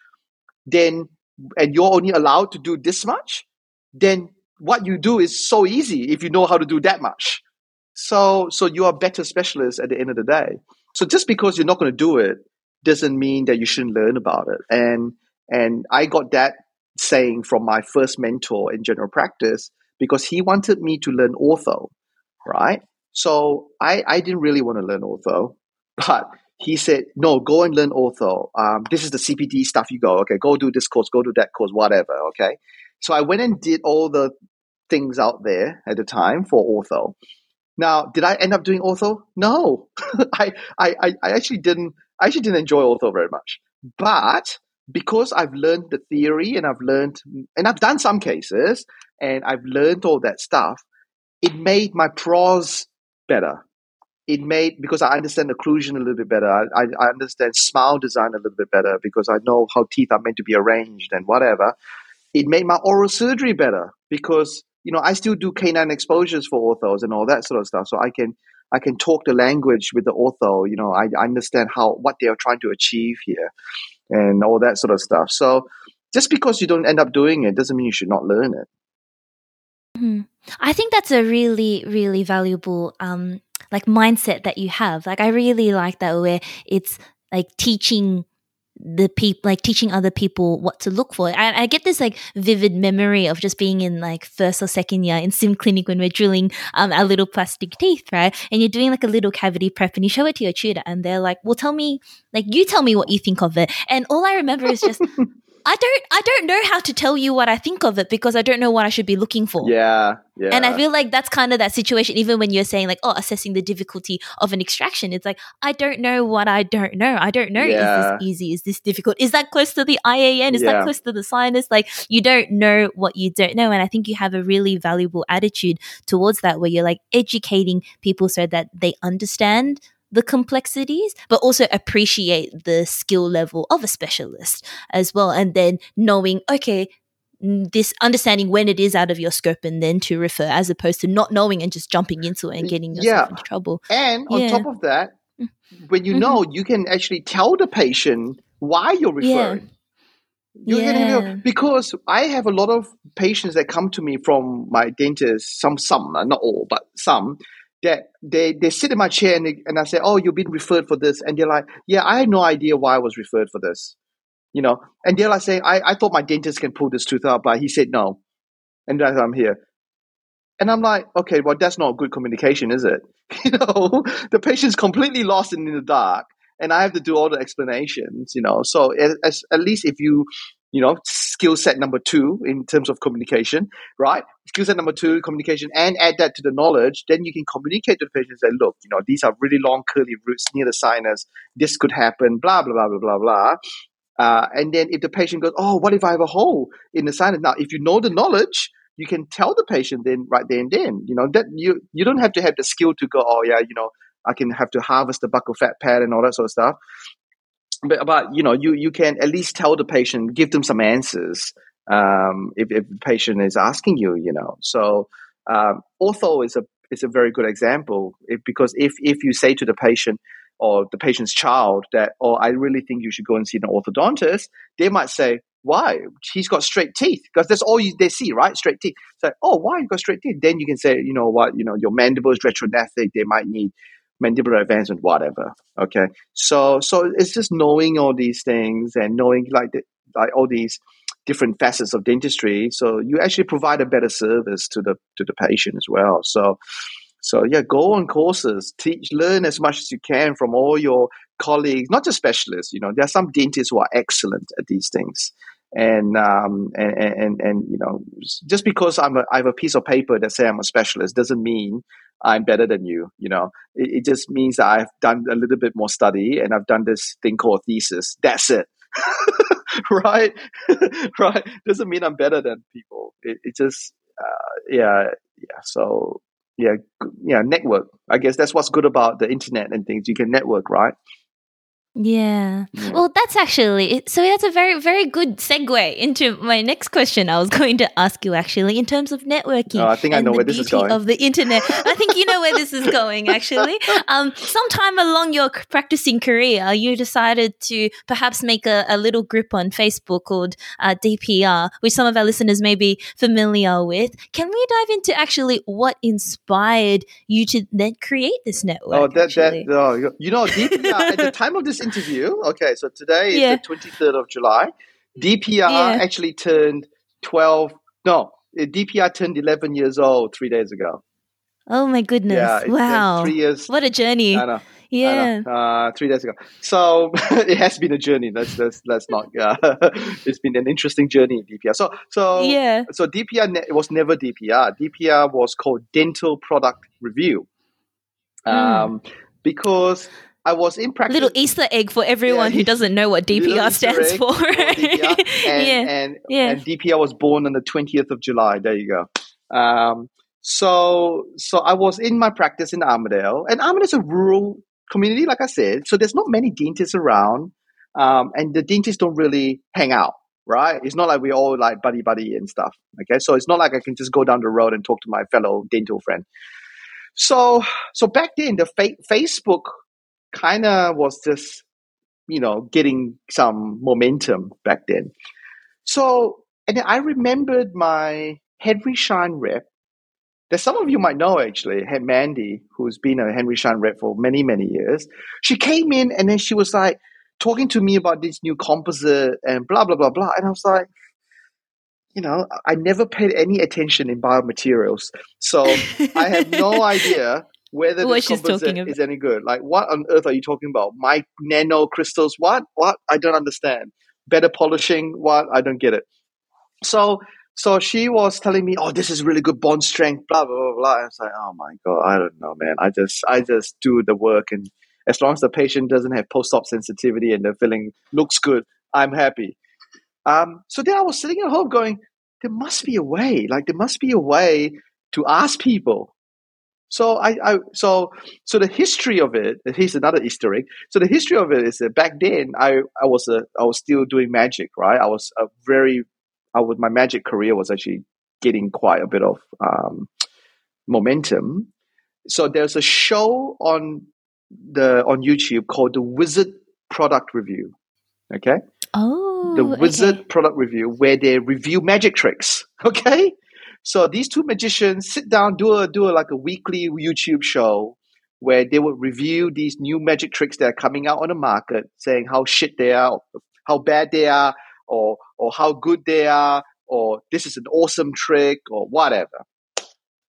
then and you're only allowed to do this much, then what you do is so easy if you know how to do that much. So so you are better specialist at the end of the day. So just because you're not going to do it doesn't mean that you shouldn't learn about it. And and I got that saying from my first mentor in general practice because he wanted me to learn ortho, right? So I, I didn't really want to learn ortho, but he said, no, go and learn ortho. Um, this is the CPD stuff you go, okay, go do this course, go do that course, whatever, okay? So I went and did all the things out there at the time for ortho. Now, did I end up doing ortho? No, I, I, I actually didn't. I actually didn't enjoy ortho very much. But because I've learned the theory and I've learned, and I've done some cases, and I've learned all that stuff, it made my pros better. It made because I understand occlusion a little bit better. I, I, understand smile design a little bit better because I know how teeth are meant to be arranged and whatever. It made my oral surgery better because you know I still do canine exposures for orthos and all that sort of stuff. So I can I can talk the language with the ortho. You know I, I understand how what they are trying to achieve here and all that sort of stuff. So just because you don't end up doing it doesn't mean you should not learn it. I think that's a really, really valuable um like mindset that you have. Like I really like that where it's like teaching the people like teaching other people what to look for. I, I, get this like vivid memory of just being in like first or second year in sim clinic when we're drilling um, our little plastic teeth right? And you're doing like a little cavity prep and you show it to your tutor and they're like well tell me like you tell me what you think of it. And all i remember is just I don't I don't know how to tell you what I think of it because I don't know what I should be looking for. Yeah. Yeah. And I feel like that's kind of that situation, even when you're saying like, oh, assessing the difficulty of an extraction. It's like, I don't know what I don't know. I don't know. Yeah. Is this easy? Is this difficult? Is that close to the IAN? Is Yeah. that close to the sinus? Like you don't know what you don't know. And I think you have a really valuable attitude towards that where you're like educating people so that they understand the complexities, but also appreciate the skill level of a specialist as well. And then knowing, okay, mm, this understanding when it is out of your scope and then to refer as opposed to not knowing and just jumping into it and getting yourself Yeah. into trouble. And on Yeah. top of that, Mm. when you Mhm. know, you can actually tell the patient why you're Yeah. referring. You're getting Yeah. because I have a lot of patients that come to me from my dentist, some, some, not all, but some, that they, they sit in my chair and, they, and I say, oh, you've been referred for this. And they're like, yeah, I had no idea why I was referred for this. You know, and they're like saying, I, I thought my dentist can pull this tooth out, but he said no. And that's why I'm here. And I'm like, okay, well, that's not good communication, is it? You know, the patient's completely lost and in the dark, and I have to do all the explanations. You know, so as, at least if you, you know, skill set number two in terms of communication, right? Skill set number two, communication, and add that to the knowledge, then you can communicate to the patient and say, look, you know, these are really long curly roots near the sinus. This could happen. Blah blah blah blah blah blah. Uh, and then if the patient goes, oh, what if I have a hole in the sinus? Now, if you know the knowledge, you can tell the patient then right there and then. You know that you you don't have to have the skill to go, oh yeah, you know, I can have to harvest the buccal fat pad and all that sort of stuff. But, but you know, you you can at least tell the patient, give them some answers um, if, if the patient is asking you. You know, so um, ortho is a is a very good example if, because if if you say to the patient or the patient's child that, oh, I really think you should go and see an orthodontist, they might say, why? He's got straight teeth because that's all you, they see, right? Straight teeth. Like, oh, why you got straight teeth? Then you can say, you know what, you know, your mandible is retrognathic. They might need mandibular advancement, whatever. Okay, so so it's just knowing all these things and knowing like the, like all these different facets of dentistry. So you actually provide a better service to the to the patient as well. So so yeah, go on courses, teach, learn as much as you can from all your colleagues, not just specialists. You know, there are some dentists who are excellent at these things. And, um, and and and you know, just because I'm a, I have a piece of paper that say I'm a specialist doesn't mean I'm better than you. You know, it, it just means that I've done a little bit more study and I've done this thing called thesis. That's it, right? right? Doesn't mean I'm better than people. It, it just, uh, yeah, yeah. So yeah, yeah, network. I guess that's what's good about the internet and things. You can network, right? Yeah. Yeah. Well, that's actually so. That's a very, very good segue into my next question. I was going to ask you actually in terms of networking. Oh, I think I know where this is going. Of the internet, I think you know where this is going. Actually, um, sometime along your practicing career, you decided to perhaps make a, a little group on Facebook called uh, DPR, which some of our listeners may be familiar with. Can we dive into actually what inspired you to then create this network? Oh, that actually? that oh, you know, DPR at the time of this interview. Okay, so today is Yeah. the twenty third of July. DPR Yeah. actually turned twelve. No, eh, DPR turned eleven years old three days ago. Oh my goodness! Yeah, wow, three years. what a journey! I know. I yeah, know. Uh, three days ago. So it has been a journey. Let's let's let's not. Uh, it's been an interesting journey in DPR. So so yeah. so DPR ne- was never DPR. DPR was called Dental Product Review. Um, because I was in practice. Little Easter egg for everyone Yeah, who doesn't know what DPR stands for. for DPR. And, yeah, and, yeah. and DPR was born on the 20th of July. There you go. Um, so, so I was in my practice in Armidale, and Armidale is a rural community, like I said. So there's not many dentists around, um, and the dentists don't really hang out, right? It's not like we all like buddy buddy and stuff. Okay, so it's not like I can just go down the road and talk to my fellow dental friend. So, so back then, the fa- Facebook kind of was just, you know, getting some momentum back then. So, and then I remembered my Henry Schein rep that some of you might know actually, had Mandy, who's been a Henry Schein rep for many, many years. She came in and then she was like, talking to me about this new composite and blah blah blah blah. And I was like, you know, I never paid any attention in biomaterials, so I have no idea whether What this composite is any good. Like, what on earth are you talking about? My nano crystals? What? What? I don't understand. Better polishing? What? I don't get it. So, so she was telling me, "Oh, this is really good bond strength." Blah blah blah blah. I was like, "Oh my god, I don't know, man. I just, I just do the work, and as long as the patient doesn't have post-op sensitivity and the filling looks good, I'm happy." Um, so then I was sitting at home going, "There must be a way. Like, there must be a way to ask people." So I, I so so the history of it. Here's another Easter egg. So the history of it is that back then I I was a I was still doing magic, right? I was a very I was my magic career was actually getting quite a bit of um, momentum. So there's a show on the on YouTube called the Wizard Product Review. Okay, Oh, the Wizard okay. Product Review, where they review magic tricks. Okay, so these two magicians sit down, do a do a, like a weekly YouTube show where they would review these new magic tricks that are coming out on the market, saying how shit they are, how bad they are, or or how good they are, or this is an awesome trick, or whatever.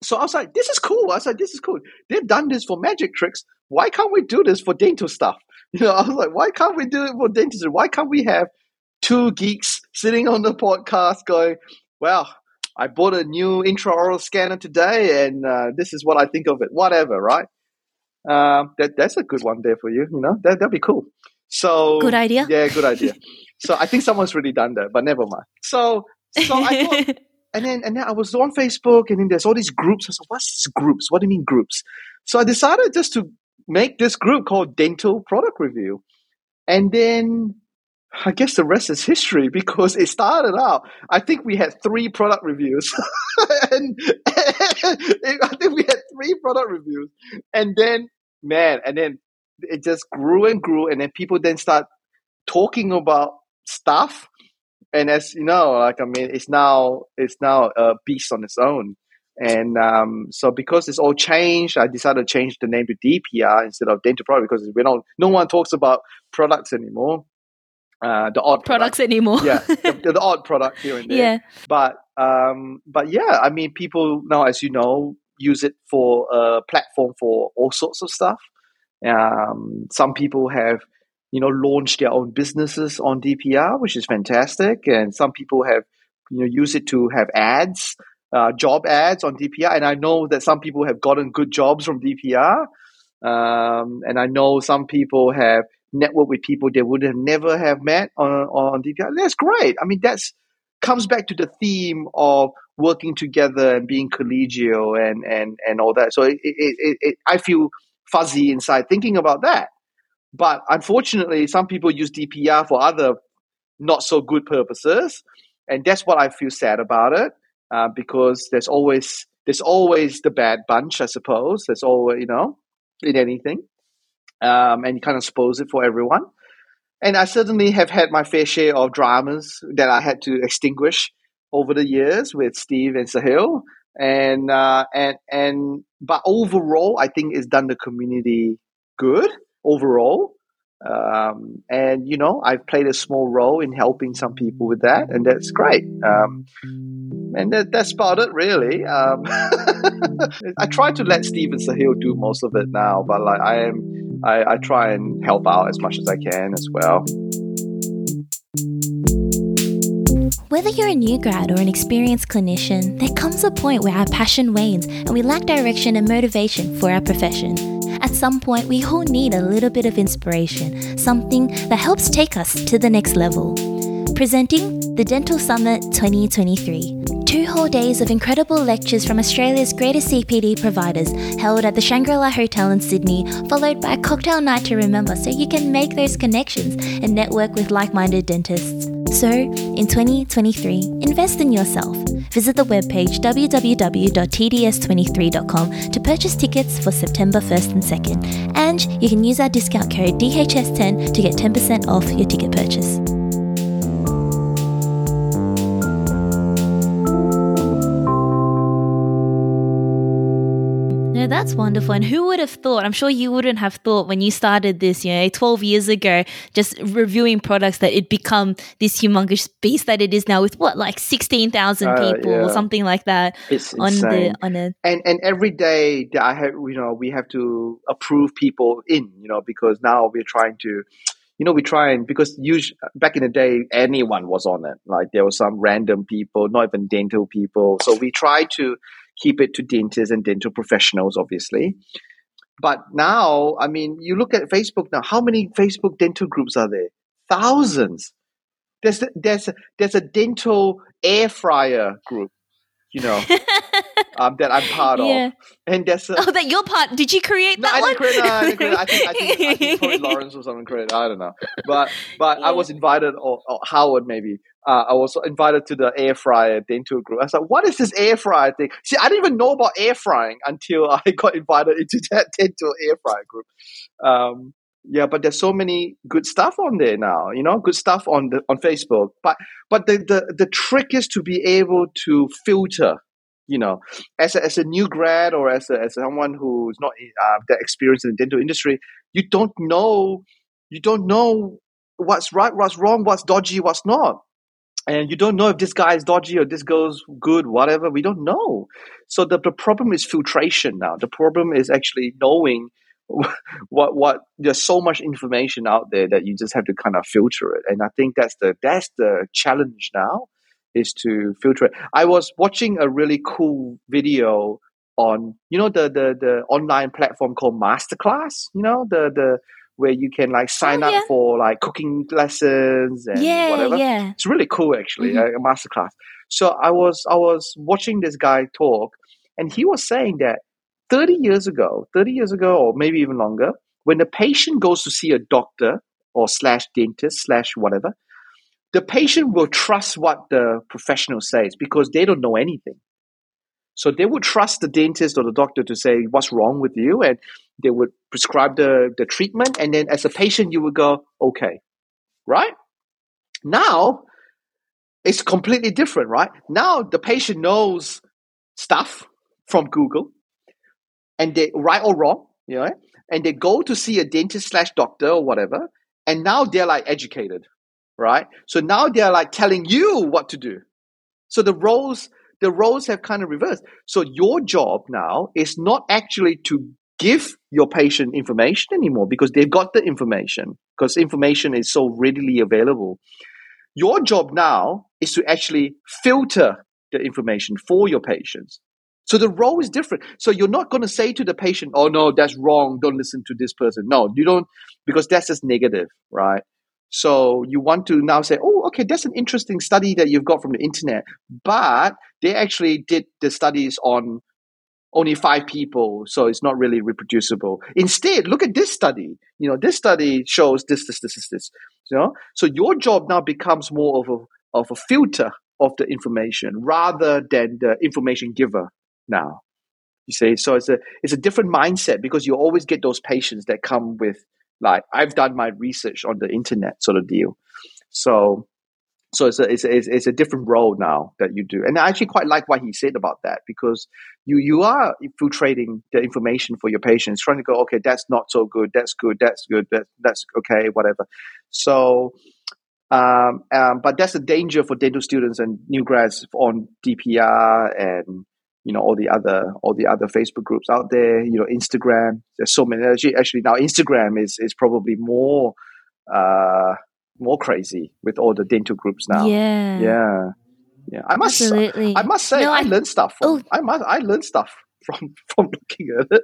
So I was like, this is cool. I was like, this is cool. They've done this for magic tricks. Why can't we do this for dental stuff? You know, I was like, why can't we do it for dentistry? Why can't we have two geeks sitting on the podcast going, well, I bought a new intraoral scanner today, and uh, this is what I think of it. Whatever, right? Um, that that's a good one there for you. You know, that that'd be cool. So Good idea. Yeah, good idea. so I think someone's really done that, but never mind. So so I thought, and then and then I was on Facebook, and then there's all these groups. I said, "What's groups? What do you mean groups?" So I decided just to make this group called Dental Product Review, and then I guess the rest is history because it started out. I think we had three product reviews, and, I think we had three product reviews, and then man, and then it just grew and grew, and then people then start talking about stuff and as you know, like I mean, it's now it's now a beast on its own. And um, so because it's all changed, I decided to change the name to DPR instead of dental product because we don't. No one talks about products anymore. Uh, the odd Products anymore. product. yeah, the, the odd product here and there. yeah. But um, but yeah, I mean, people now, as you know, use it for a platform for all sorts of stuff. Um, some people have, you know, launched their own businesses on DPR, which is fantastic, and some people have, you know, use it to have ads, uh, job ads on DPR. And I know that some people have gotten good jobs from DPR, um, and I know some people have networked with people they would have never have met on on DPR. That's great. I mean, that's comes back to the theme of working together and being collegial and and and all that. So it, it, it, it I feel fuzzy inside thinking about that. But unfortunately, some people use DPR for other not so good purposes, and that's what I feel sad about it. Uh, because there's always there's always the bad bunch, I suppose. There's always you know in anything, um, and kind of suppose it for everyone. And I certainly have had my fair share of dramas that I had to extinguish over the years with Steve and Sahil. And uh, and and but overall, I think it's done the community good overall. Um, and you know, I've played a small role in helping some people with that, and that's great. Um, and that, that's about it, really. Um, I try to let Steve and Sahil do most of it now, but like I am, I, I try and help out as much as I can as well. Whether you're a new grad or an experienced clinician, there comes a point where our passion wanes and we lack direction and motivation for our profession. At some point, we all need a little bit of inspiration, something that helps take us to the next level. Presenting the Dental Summit 2023. Two whole days of incredible lectures from Australia's greatest CPD providers held at the Shangri La Hotel in Sydney, followed by a cocktail night to remember so you can make those connections and network with like minded dentists. So, in 2023, invest in yourself. Visit the webpage www.tds23.com to purchase tickets for September 1st and 2nd. And you can use our discount code DHS10 to get 10% off your ticket purchase. That's wonderful. And who would have thought? I'm sure you wouldn't have thought when you started this, you know, 12 years ago, just reviewing products that it'd become this humongous beast that it is now with what, like 16,000 Uh, people yeah. or something like that It's on insane. the on a and and every day that I have, you know, we have to approve people in, you know, because now we're trying to, you know, we try and because usually back in the day, anyone was on it. Like there was some random people, not even dental people. So we try to keep it to dentists and dental professionals, obviously. But now, I mean, you look at Facebook now. How many Facebook dental groups are there? Thousands. There's a, there's a, there's a dental air fryer group, you know, um, that I'm part Yeah. of, and there's a, Oh, that your part. Did you create no, that I one? create. No, I didn't create. I think I think, I think Lawrence was on. I don't know, but but I was invited, or, or Howard maybe. Uh, I was invited to the air fryer dental group. I was like, "What is this air fryer thing?" See, I didn't even know about air frying until I got invited into that dental air fryer group. Um, yeah, but there's so many good stuff on there now. You know, good stuff on the on Facebook. But but the the, the trick is to be able to filter. You know, as a, as a new grad or as a, as someone who's not uh, that experienced in the dental industry, you don't know you don't know what's right, what's wrong, what's dodgy, what's not. And you don't know if this guy is dodgy or this goes good, whatever. We don't know. So the, the problem is filtration now. The problem is actually knowing what what there's so much information out there that you just have to kind of filter it. And I think that's the that's the challenge now is to filter it. I was watching a really cool video on you know the the the online platform called Masterclass. You know the the where you can like sign Oh, up yeah. for like cooking lessons and yeah, whatever. yeah. It's really cool, actually, Mhm. a, a masterclass. So I was I was watching this guy talk, and he was saying that thirty years ago, thirty years ago, or maybe even longer, when the patient goes to see a doctor or slash dentist slash whatever, the patient will trust what the professional says because they don't know anything. So they would trust the dentist or the doctor to say what's wrong with you, and they would prescribe the, the treatment. And then as a patient, you would go, okay, right? Now it's completely different, right? Now the patient knows stuff from Google, and they right or wrong, you know, and they go to see a dentist slash doctor or whatever, and now they're like educated, right? So now they're like telling you what to do. So the roles the roles have kind of reversed. So your job now is not actually to give your patient information anymore because they've got the information because information is so readily available. Your job now is to actually filter the information for your patients. So the role is different. So you're not going to say to the patient, "Oh no, that's wrong. Don't listen to this person." No, you don't because that's just negative, right? So you want to now say, "Oh, okay, that's an interesting study that you've got from the internet." But they actually did the studies on only five people, so it's not really reproducible. Instead, look at this study. You know, this study shows this, this, this, this, this. You know, so your job now becomes more of a of a filter of the information rather than the information giver. Now, you see, so it's a it's a different mindset because you always get those patients that come with like I've done my research on the internet sort of deal. So so it's a, it's, a, it's a different role now that you do. And i actually quite like what he said about that because you you are infiltrating the information for your patients trying to go okay that's not so good. That's good. That's good. That, that's okay whatever. So um, um, but that's a danger for dental students and new grads on dpr and you know all the other all the other facebook groups out there you know instagram there's so many actually, actually now instagram is is probably more uh more crazy with all the dental groups now Yeah. yeah yeah i must Absolutely. i must say No, i, I- learned stuff from Oh. i must i learned stuff from from looking at it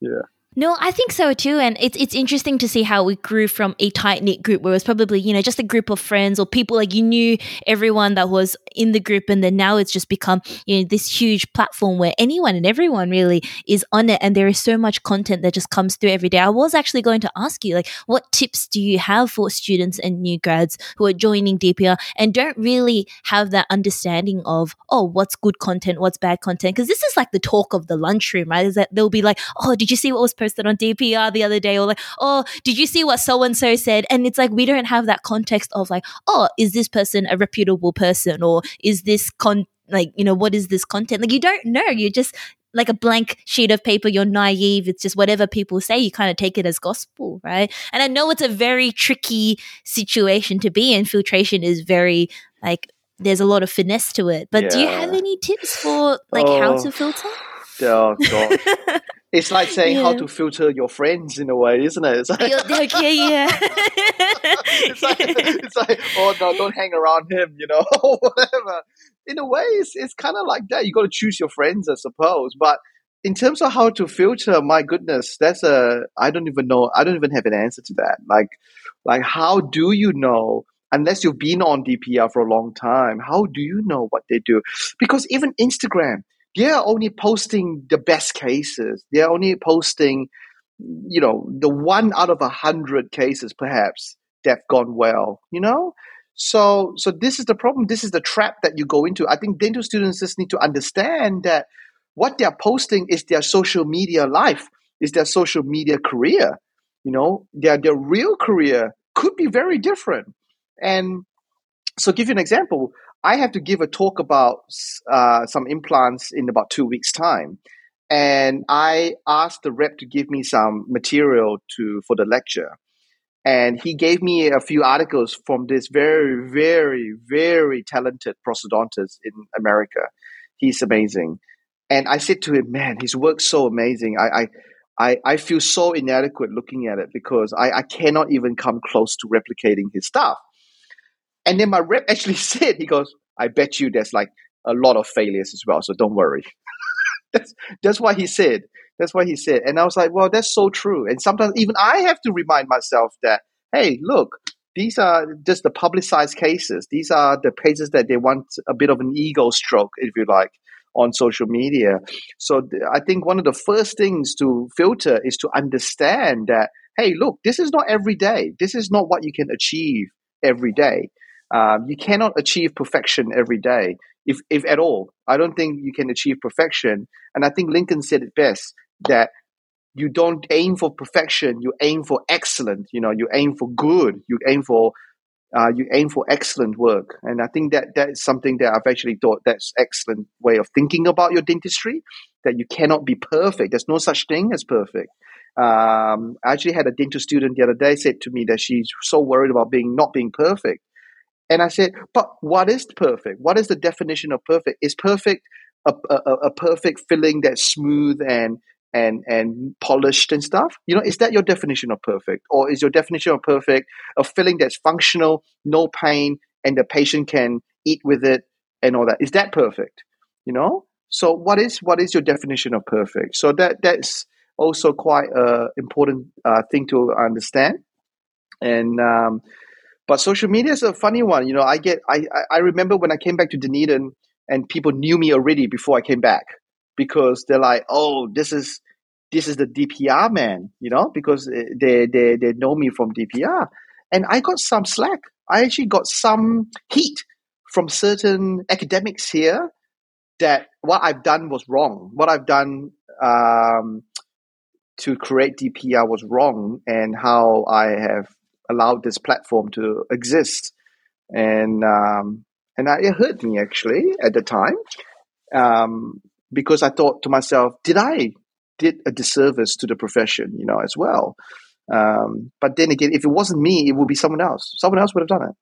yeah No, I think so too. And it's it's interesting to see how we grew from a tight knit group where it was probably, you know, just a group of friends or people like you knew everyone that was in the group and then now it's just become, you know, this huge platform where anyone and everyone really is on it and there is so much content that just comes through every day. I was actually going to ask you like what tips do you have for students and new grads who are joining DPR and don't really have that understanding of, oh, what's good content, what's bad content? Because this is like the talk of the lunchroom, right? Is that they'll be like, oh, did you see what was on DPR the other day? Or like, oh, did you see what so and so said? And it's like we don't have that context of like, oh, is this person a reputable person or is this con like you know what is this content like you don't know You're just like a blank sheet of paper you're naive it's just whatever people say you kind of take it as gospel right and i know it's a very tricky situation to be in filtration is very like there's a lot of finesse to it but do you have any tips for like how Oh. to filter Oh god. It's like saying how to filter your friends in a way, isn't it? It's like, okay yeah it's like it's like oh no, don't hang around him, you know, whatever. In a way, it's it's kind of like that. You got to choose your friends, I suppose. But in terms of how to filter, my goodness, that's a I don't even know. I don't even have an answer to that. Like, like how do you know? Unless you've been on DPR for a long time, how do you know what they do? Because even Instagram, they're only posting the best cases. They're only posting, you know, the one out of a hundred cases, perhaps that have gone well. You know, so so this is the problem. This is the trap that you go into. I think dental students just need to understand that what they're posting is their social media life, is their social media career. You know, their their real career could be very different. And so, give you an example. I have to give a talk about uh, some implants in about two weeks' time, and I asked the rep to give me some material to for the lecture, and he gave me a few articles from this very, very, very talented prosthodontist in America. He's amazing, and I said to him, "Man, his work's so amazing. I." I I, I feel so inadequate looking at it because I, I cannot even come close to replicating his stuff. And then my rep actually said, he goes, I bet you there's like a lot of failures as well, so don't worry. that's that's what he said. That's what he said. And I was like, well, that's so true. And sometimes even I have to remind myself that, hey, look, these are just the publicized cases. These are the cases that they want a bit of an ego stroke, if you like, on social media. So th- I think one of the first things to filter is to understand that, hey, look, this is not every day. This is not what you can achieve every day. Um, you cannot achieve perfection every day, if if at all. I don't think you can achieve perfection. And I think Lincoln said it best that you don't aim for perfection. You aim for excellent. You know, you aim for good. You aim for uh, you aim for excellent work. And I think that that is something that I've actually thought that's excellent way of thinking about your dentistry. That you cannot be perfect. There's no such thing as perfect. Um, I actually had a dental student the other day said to me that she's so worried about being not being perfect. And I said, but what is perfect? What is the definition of perfect? Is perfect a, a, a perfect filling that's smooth and and and polished and stuff? You know, is that your definition of perfect, or is your definition of perfect a filling that's functional, no pain, and the patient can eat with it and all that? Is that perfect? You know. So what is what is your definition of perfect? So that that's also quite a important uh, thing to understand. And um, but social media is a funny one. You know, I get I I- remember when I came back to Dunedin and people knew me already before I came back because they're like, oh, this is this is the DPR man, you know, because eh, they they they know me from DPR, and I got some slack. I actually got some heat from certain academics here that what I've done was wrong. What I've done um, to create DPR was wrong, and how I have allowed this platform to exist, and um, and it hurt me actually at the time um, because I thought to myself, did I did a disservice to the profession, you know, as well. Um, but then again, if it wasn't me, it would be someone else. Someone else would have done it.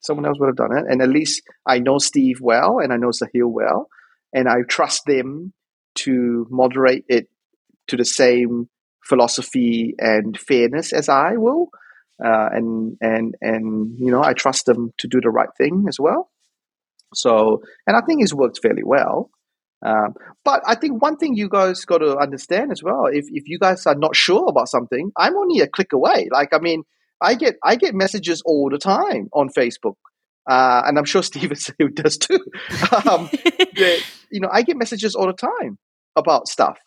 Someone else would have done it, and at least I know Steve well, and I know Sahil well, and I trust them to moderate it to the same philosophy and fairness as I will, uh, and and and you know I trust them to do the right thing as well. So, and I think it's worked fairly well. Um, but I think one thing you guys got to understand as well, if if you guys are not sure about something, I'm only a click away. Like I mean, I get I get messages all the time on Facebook, uh, and I'm sure Steven does too. um, that, you know, I get messages all the time about stuff,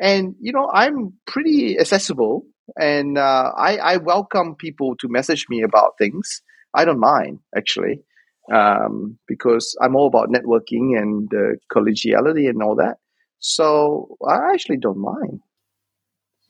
and you know, I'm pretty accessible, and uh, I I welcome people to message me about things. I don't mind actually um, because I'm all about networking and uh, collegiality and all that. So I actually don't mind.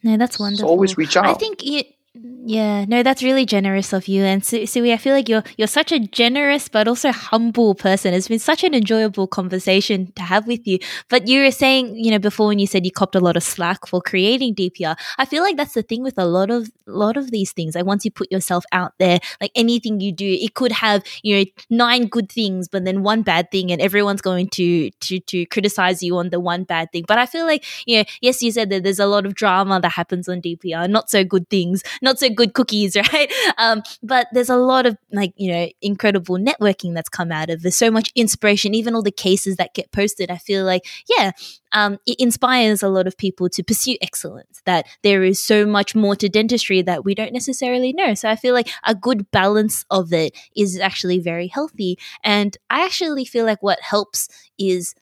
No, that's So wonderful. always reach out. I think you Yeah, no, that's really generous of you. And Su- Soo-Wee, I feel like you're you're such a generous but also humble person. It's been such an enjoyable conversation to have with you. But you were saying, you know, before when you said you copped a lot of slack for creating DPR, I feel like that's the thing with a lot of lot of these things. Like once you put yourself out there, like anything you do, it could have you know nine good things, but then one bad thing, and everyone's going to to to criticize you on the one bad thing. But I feel like you know, yes, you said that there's a lot of drama that happens on DPR, not so good things, not so good cookies, right? Um, but there's a lot of like, you know, incredible networking that's come out of. There's so much inspiration, even all the cases that get posted. I feel like, yeah, um, it inspires a lot of people to pursue excellence, that there is so much more to dentistry that we don't necessarily know. So I feel like a good balance of it is actually very healthy. And I actually feel like what helps is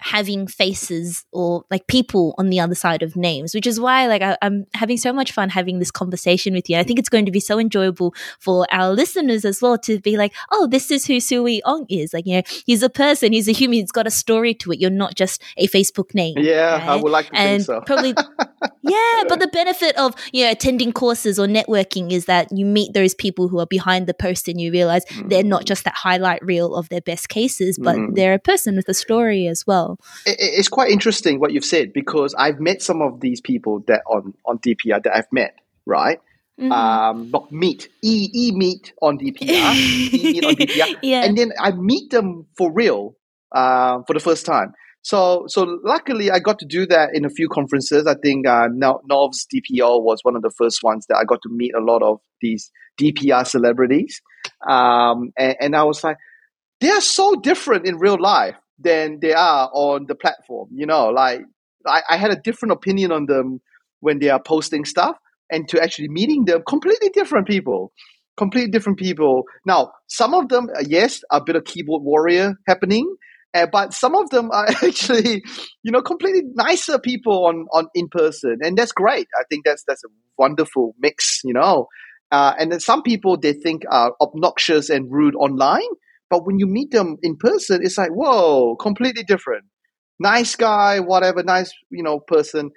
having faces or like people on the other side of names, which is why like I, am having so much fun having this conversation with you. I think it's going to be so enjoyable for our listeners as well to be like, oh, this is who Soo-Wee Ong is. Like, you know, he's a person, he's a human, he's got a story to it. You're not just a Facebook name. Yeah, right? I would like to and think so. probably Yeah, but the benefit of you know attending courses or networking is that you meet those people who are behind the post and you realize mm. they're not just that highlight reel of their best cases, but mm. they're a person with a story as well. It's quite interesting what you've said because I've met some of these people that on on DPR that I've met, right? Mm-hmm. Um, not meet, e e meet on DPR, e meet on DPR, yeah. and then I meet them for real uh, for the first time. So, so luckily, I got to do that in a few conferences. I think uh, Nov's DPR was one of the first ones that I got to meet a lot of these DPR celebrities, um, and, and I was like, they are so different in real life than they are on the platform. You know, like I, I had a different opinion on them when they are posting stuff, and to actually meeting them, completely different people. Completely different people. Now, some of them, uh, yes, a bit of keyboard warrior happening, uh, but some of them are actually, you know, completely nicer people on, on in person, and that's great. I think that's that's a wonderful mix, you know. Uh, and then some people they think are obnoxious and rude online, but when you meet them in person, it's like, whoa, completely different. Nice guy, whatever, nice, you know, person.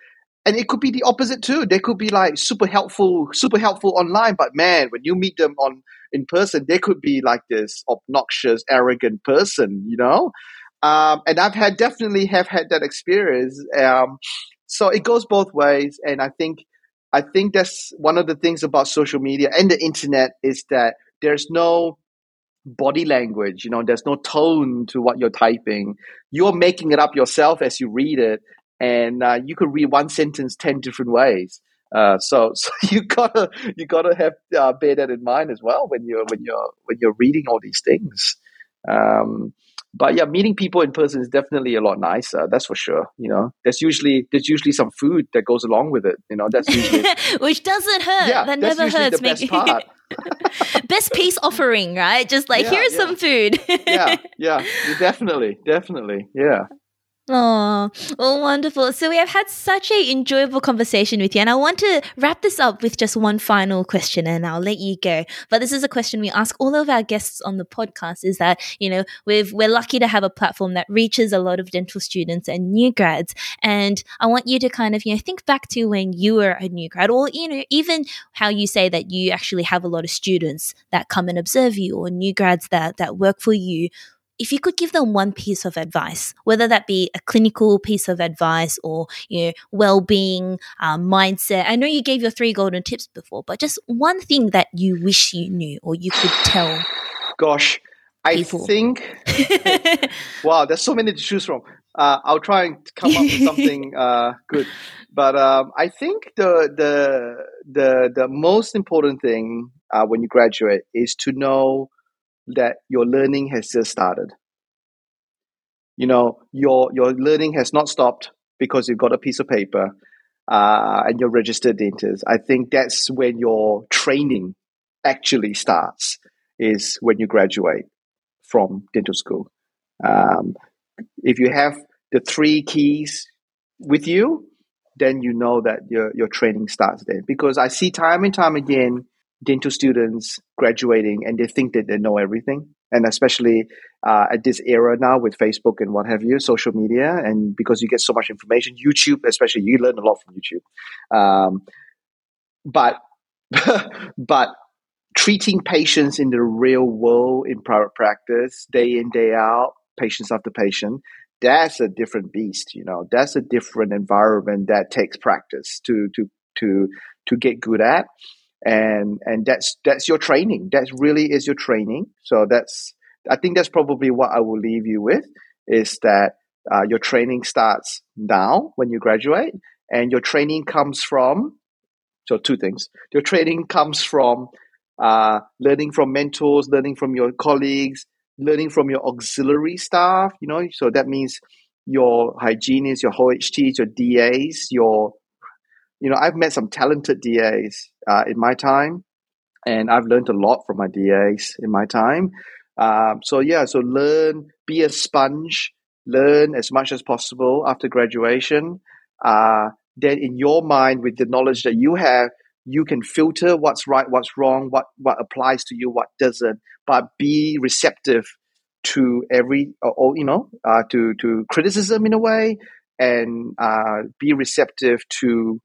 And it could be the opposite too. They could be like super helpful, super helpful online, but man, when you meet them on in person, they could be like this obnoxious, arrogant person, you know? Um, and I've had definitely have had that experience. Um, so it goes both ways. And I think, I think that's one of the things about social media and the internet is that there's no body language. You know, there's no tone to what you're typing. You're making it up yourself as you read it, and uh, you could read one sentence ten different ways. Uh, so, so you gotta you gotta have uh, bear that in mind as well when you're when you're when you're reading all these things. Um, but yeah, meeting people in person is definitely a lot nicer. That's for sure. You know, there's usually there's usually some food that goes along with it. You know, that's usually which doesn't hurt. Yeah, that never hurts. The best part. best peace offering, right? Just like yeah, here's yeah. some food. yeah, yeah, definitely, definitely, yeah. Oh, well, wonderful. So we have had such a enjoyable conversation with you, and I want to wrap this up with just one final question, and I'll let you go. But this is a question we ask all of our guests on the podcast: is that you know we've we're lucky to have a platform that reaches a lot of dental students and new grads, and I want you to kind of you know think back to when you were a new grad, or you know even how you say that you actually have a lot of students that come and observe you, or new grads that that work for you if you could give them one piece of advice, whether that be a clinical piece of advice or you know well-being, um, mindset. I know you gave your three golden tips before, but just one thing that you wish you knew or you could tell. Gosh, people. I think. wow, there's so many to choose from. Uh, I'll try and come up with something uh, good, but um, I think the the the the most important thing uh, when you graduate is to know that your learning has just started. You know, your your learning has not stopped because you've got a piece of paper uh, and you're registered dentist. I think that's when your training actually starts. Is when you graduate from dental school. Um, if you have the three keys with you, then you know that your your training starts there. Because I see time and time again dental students graduating and they think that they know everything and especially uh, at this era now with facebook and what have you social media and because you get so much information youtube especially you learn a lot from youtube um, but but treating patients in the real world in private practice, day in, day out, patients after patient, that's a different beast, you know. That's a different environment that takes practice to to to to get good at. And and that's that's your training. That really is your training. So that's I think that's probably what I will leave you with is that uh, your training starts now when you graduate, and your training comes from so two things. Your training comes from uh, learning from mentors, learning from your colleagues, learning from your auxiliary staff. You know, so that means your hygienists, your OHTs, your DAs, your you know, I've met some talented DAs uh, in my time, and I've learned a lot from my DAs in my time. Um, so yeah, so learn, be a sponge, learn as much as possible after graduation. Uh, then in your mind, with the knowledge that you have, you can filter what's right, what's wrong, what what applies to you, what doesn't. But be receptive to every, or, you know, uh, to to criticism in a way, and uh, be receptive to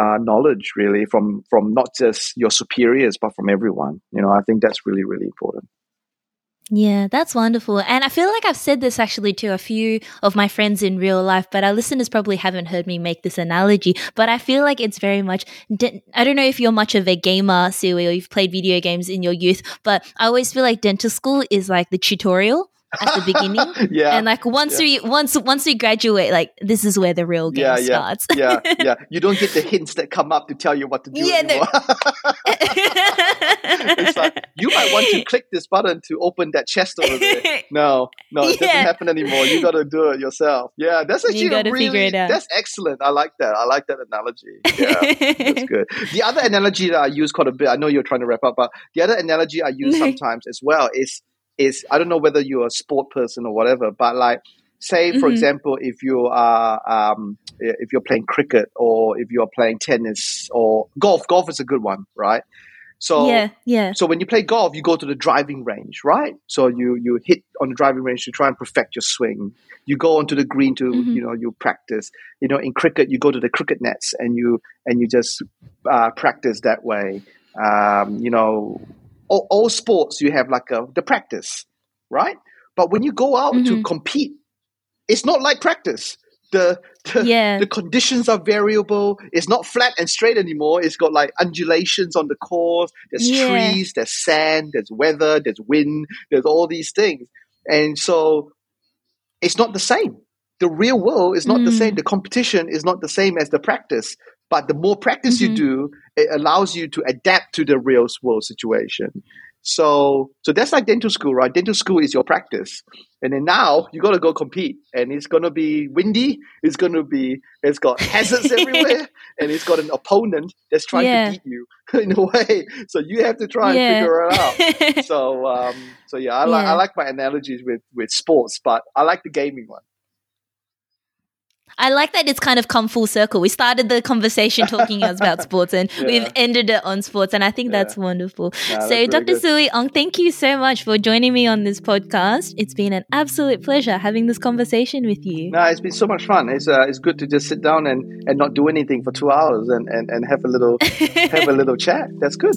uh, knowledge really from from not just your superiors but from everyone. You know, I think that's really really important. Yeah, that's wonderful. And I feel like I've said this actually to a few of my friends in real life, but our listeners probably haven't heard me make this analogy. But I feel like it's very much, I don't know if you're much of a gamer, Soo-Wee, or you've played video games in your youth, but I always feel like dental school is like the tutorial at the beginning. yeah. And like once yeah. we once once we graduate, like this is where the real game yeah, yeah, starts. yeah, yeah. You don't get the hints that come up to tell you what to do. Yeah, anymore. It's like you might want to click this button to open that chest over there. No, no, it yeah. doesn't happen anymore. You got to do it yourself. Yeah, that's actually you gotta really, figure it out. That's excellent. I like that. I like that analogy. Yeah, that's good. The other analogy that I use quite a bit. I know you're trying to wrap up, but the other analogy I use sometimes as well is is I don't know whether you're a sport person or whatever, but like say for mm-hmm. example if you are um, if you're playing cricket or if you are playing tennis or golf golf is a good one right? So yeah yeah. so when you play golf you go to the driving range right? So you you hit on the driving range to try and perfect your swing. You go onto the green to mm-hmm. you know you practice. You know in cricket you go to the cricket nets and you and you just uh, practice that way. Um, you know all, all sports you have like a the practice, right? But when you go out mm-hmm. to compete, it's not like practice. The the, yeah. the conditions are variable. It's not flat and straight anymore. It's got like undulations on the course. There's yeah. trees, there's sand, there's weather, there's wind, there's all these things. And so it's not the same. The real world is not mm. the same. The competition is not the same as the practice. But the more practice mm-hmm. you do, it allows you to adapt to the real world situation. So, so that's like dental school, right? Dental school is your practice, and then now you got to go compete, and it's gonna be windy. It's gonna be, it's got hazards everywhere, and it's got an opponent that's trying yeah. to beat you in a way. So you have to try yeah. and figure it out. so, um, so yeah, I, yeah. Like, I like my analogies with with sports, but I like the gaming one. I like that it's kind of come full circle. We started the conversation talking about sports and yeah. we've ended it on sports. And I think yeah. that's wonderful. so, that's Dr. Soo-Wee Ong, thank you so much for joining me on this podcast. It's been an absolute pleasure having this conversation with you. No, it's been so much fun. It's, uh, it's good to just sit down and, and not do anything for two hours and, and, and have a little have a little chat. That's good.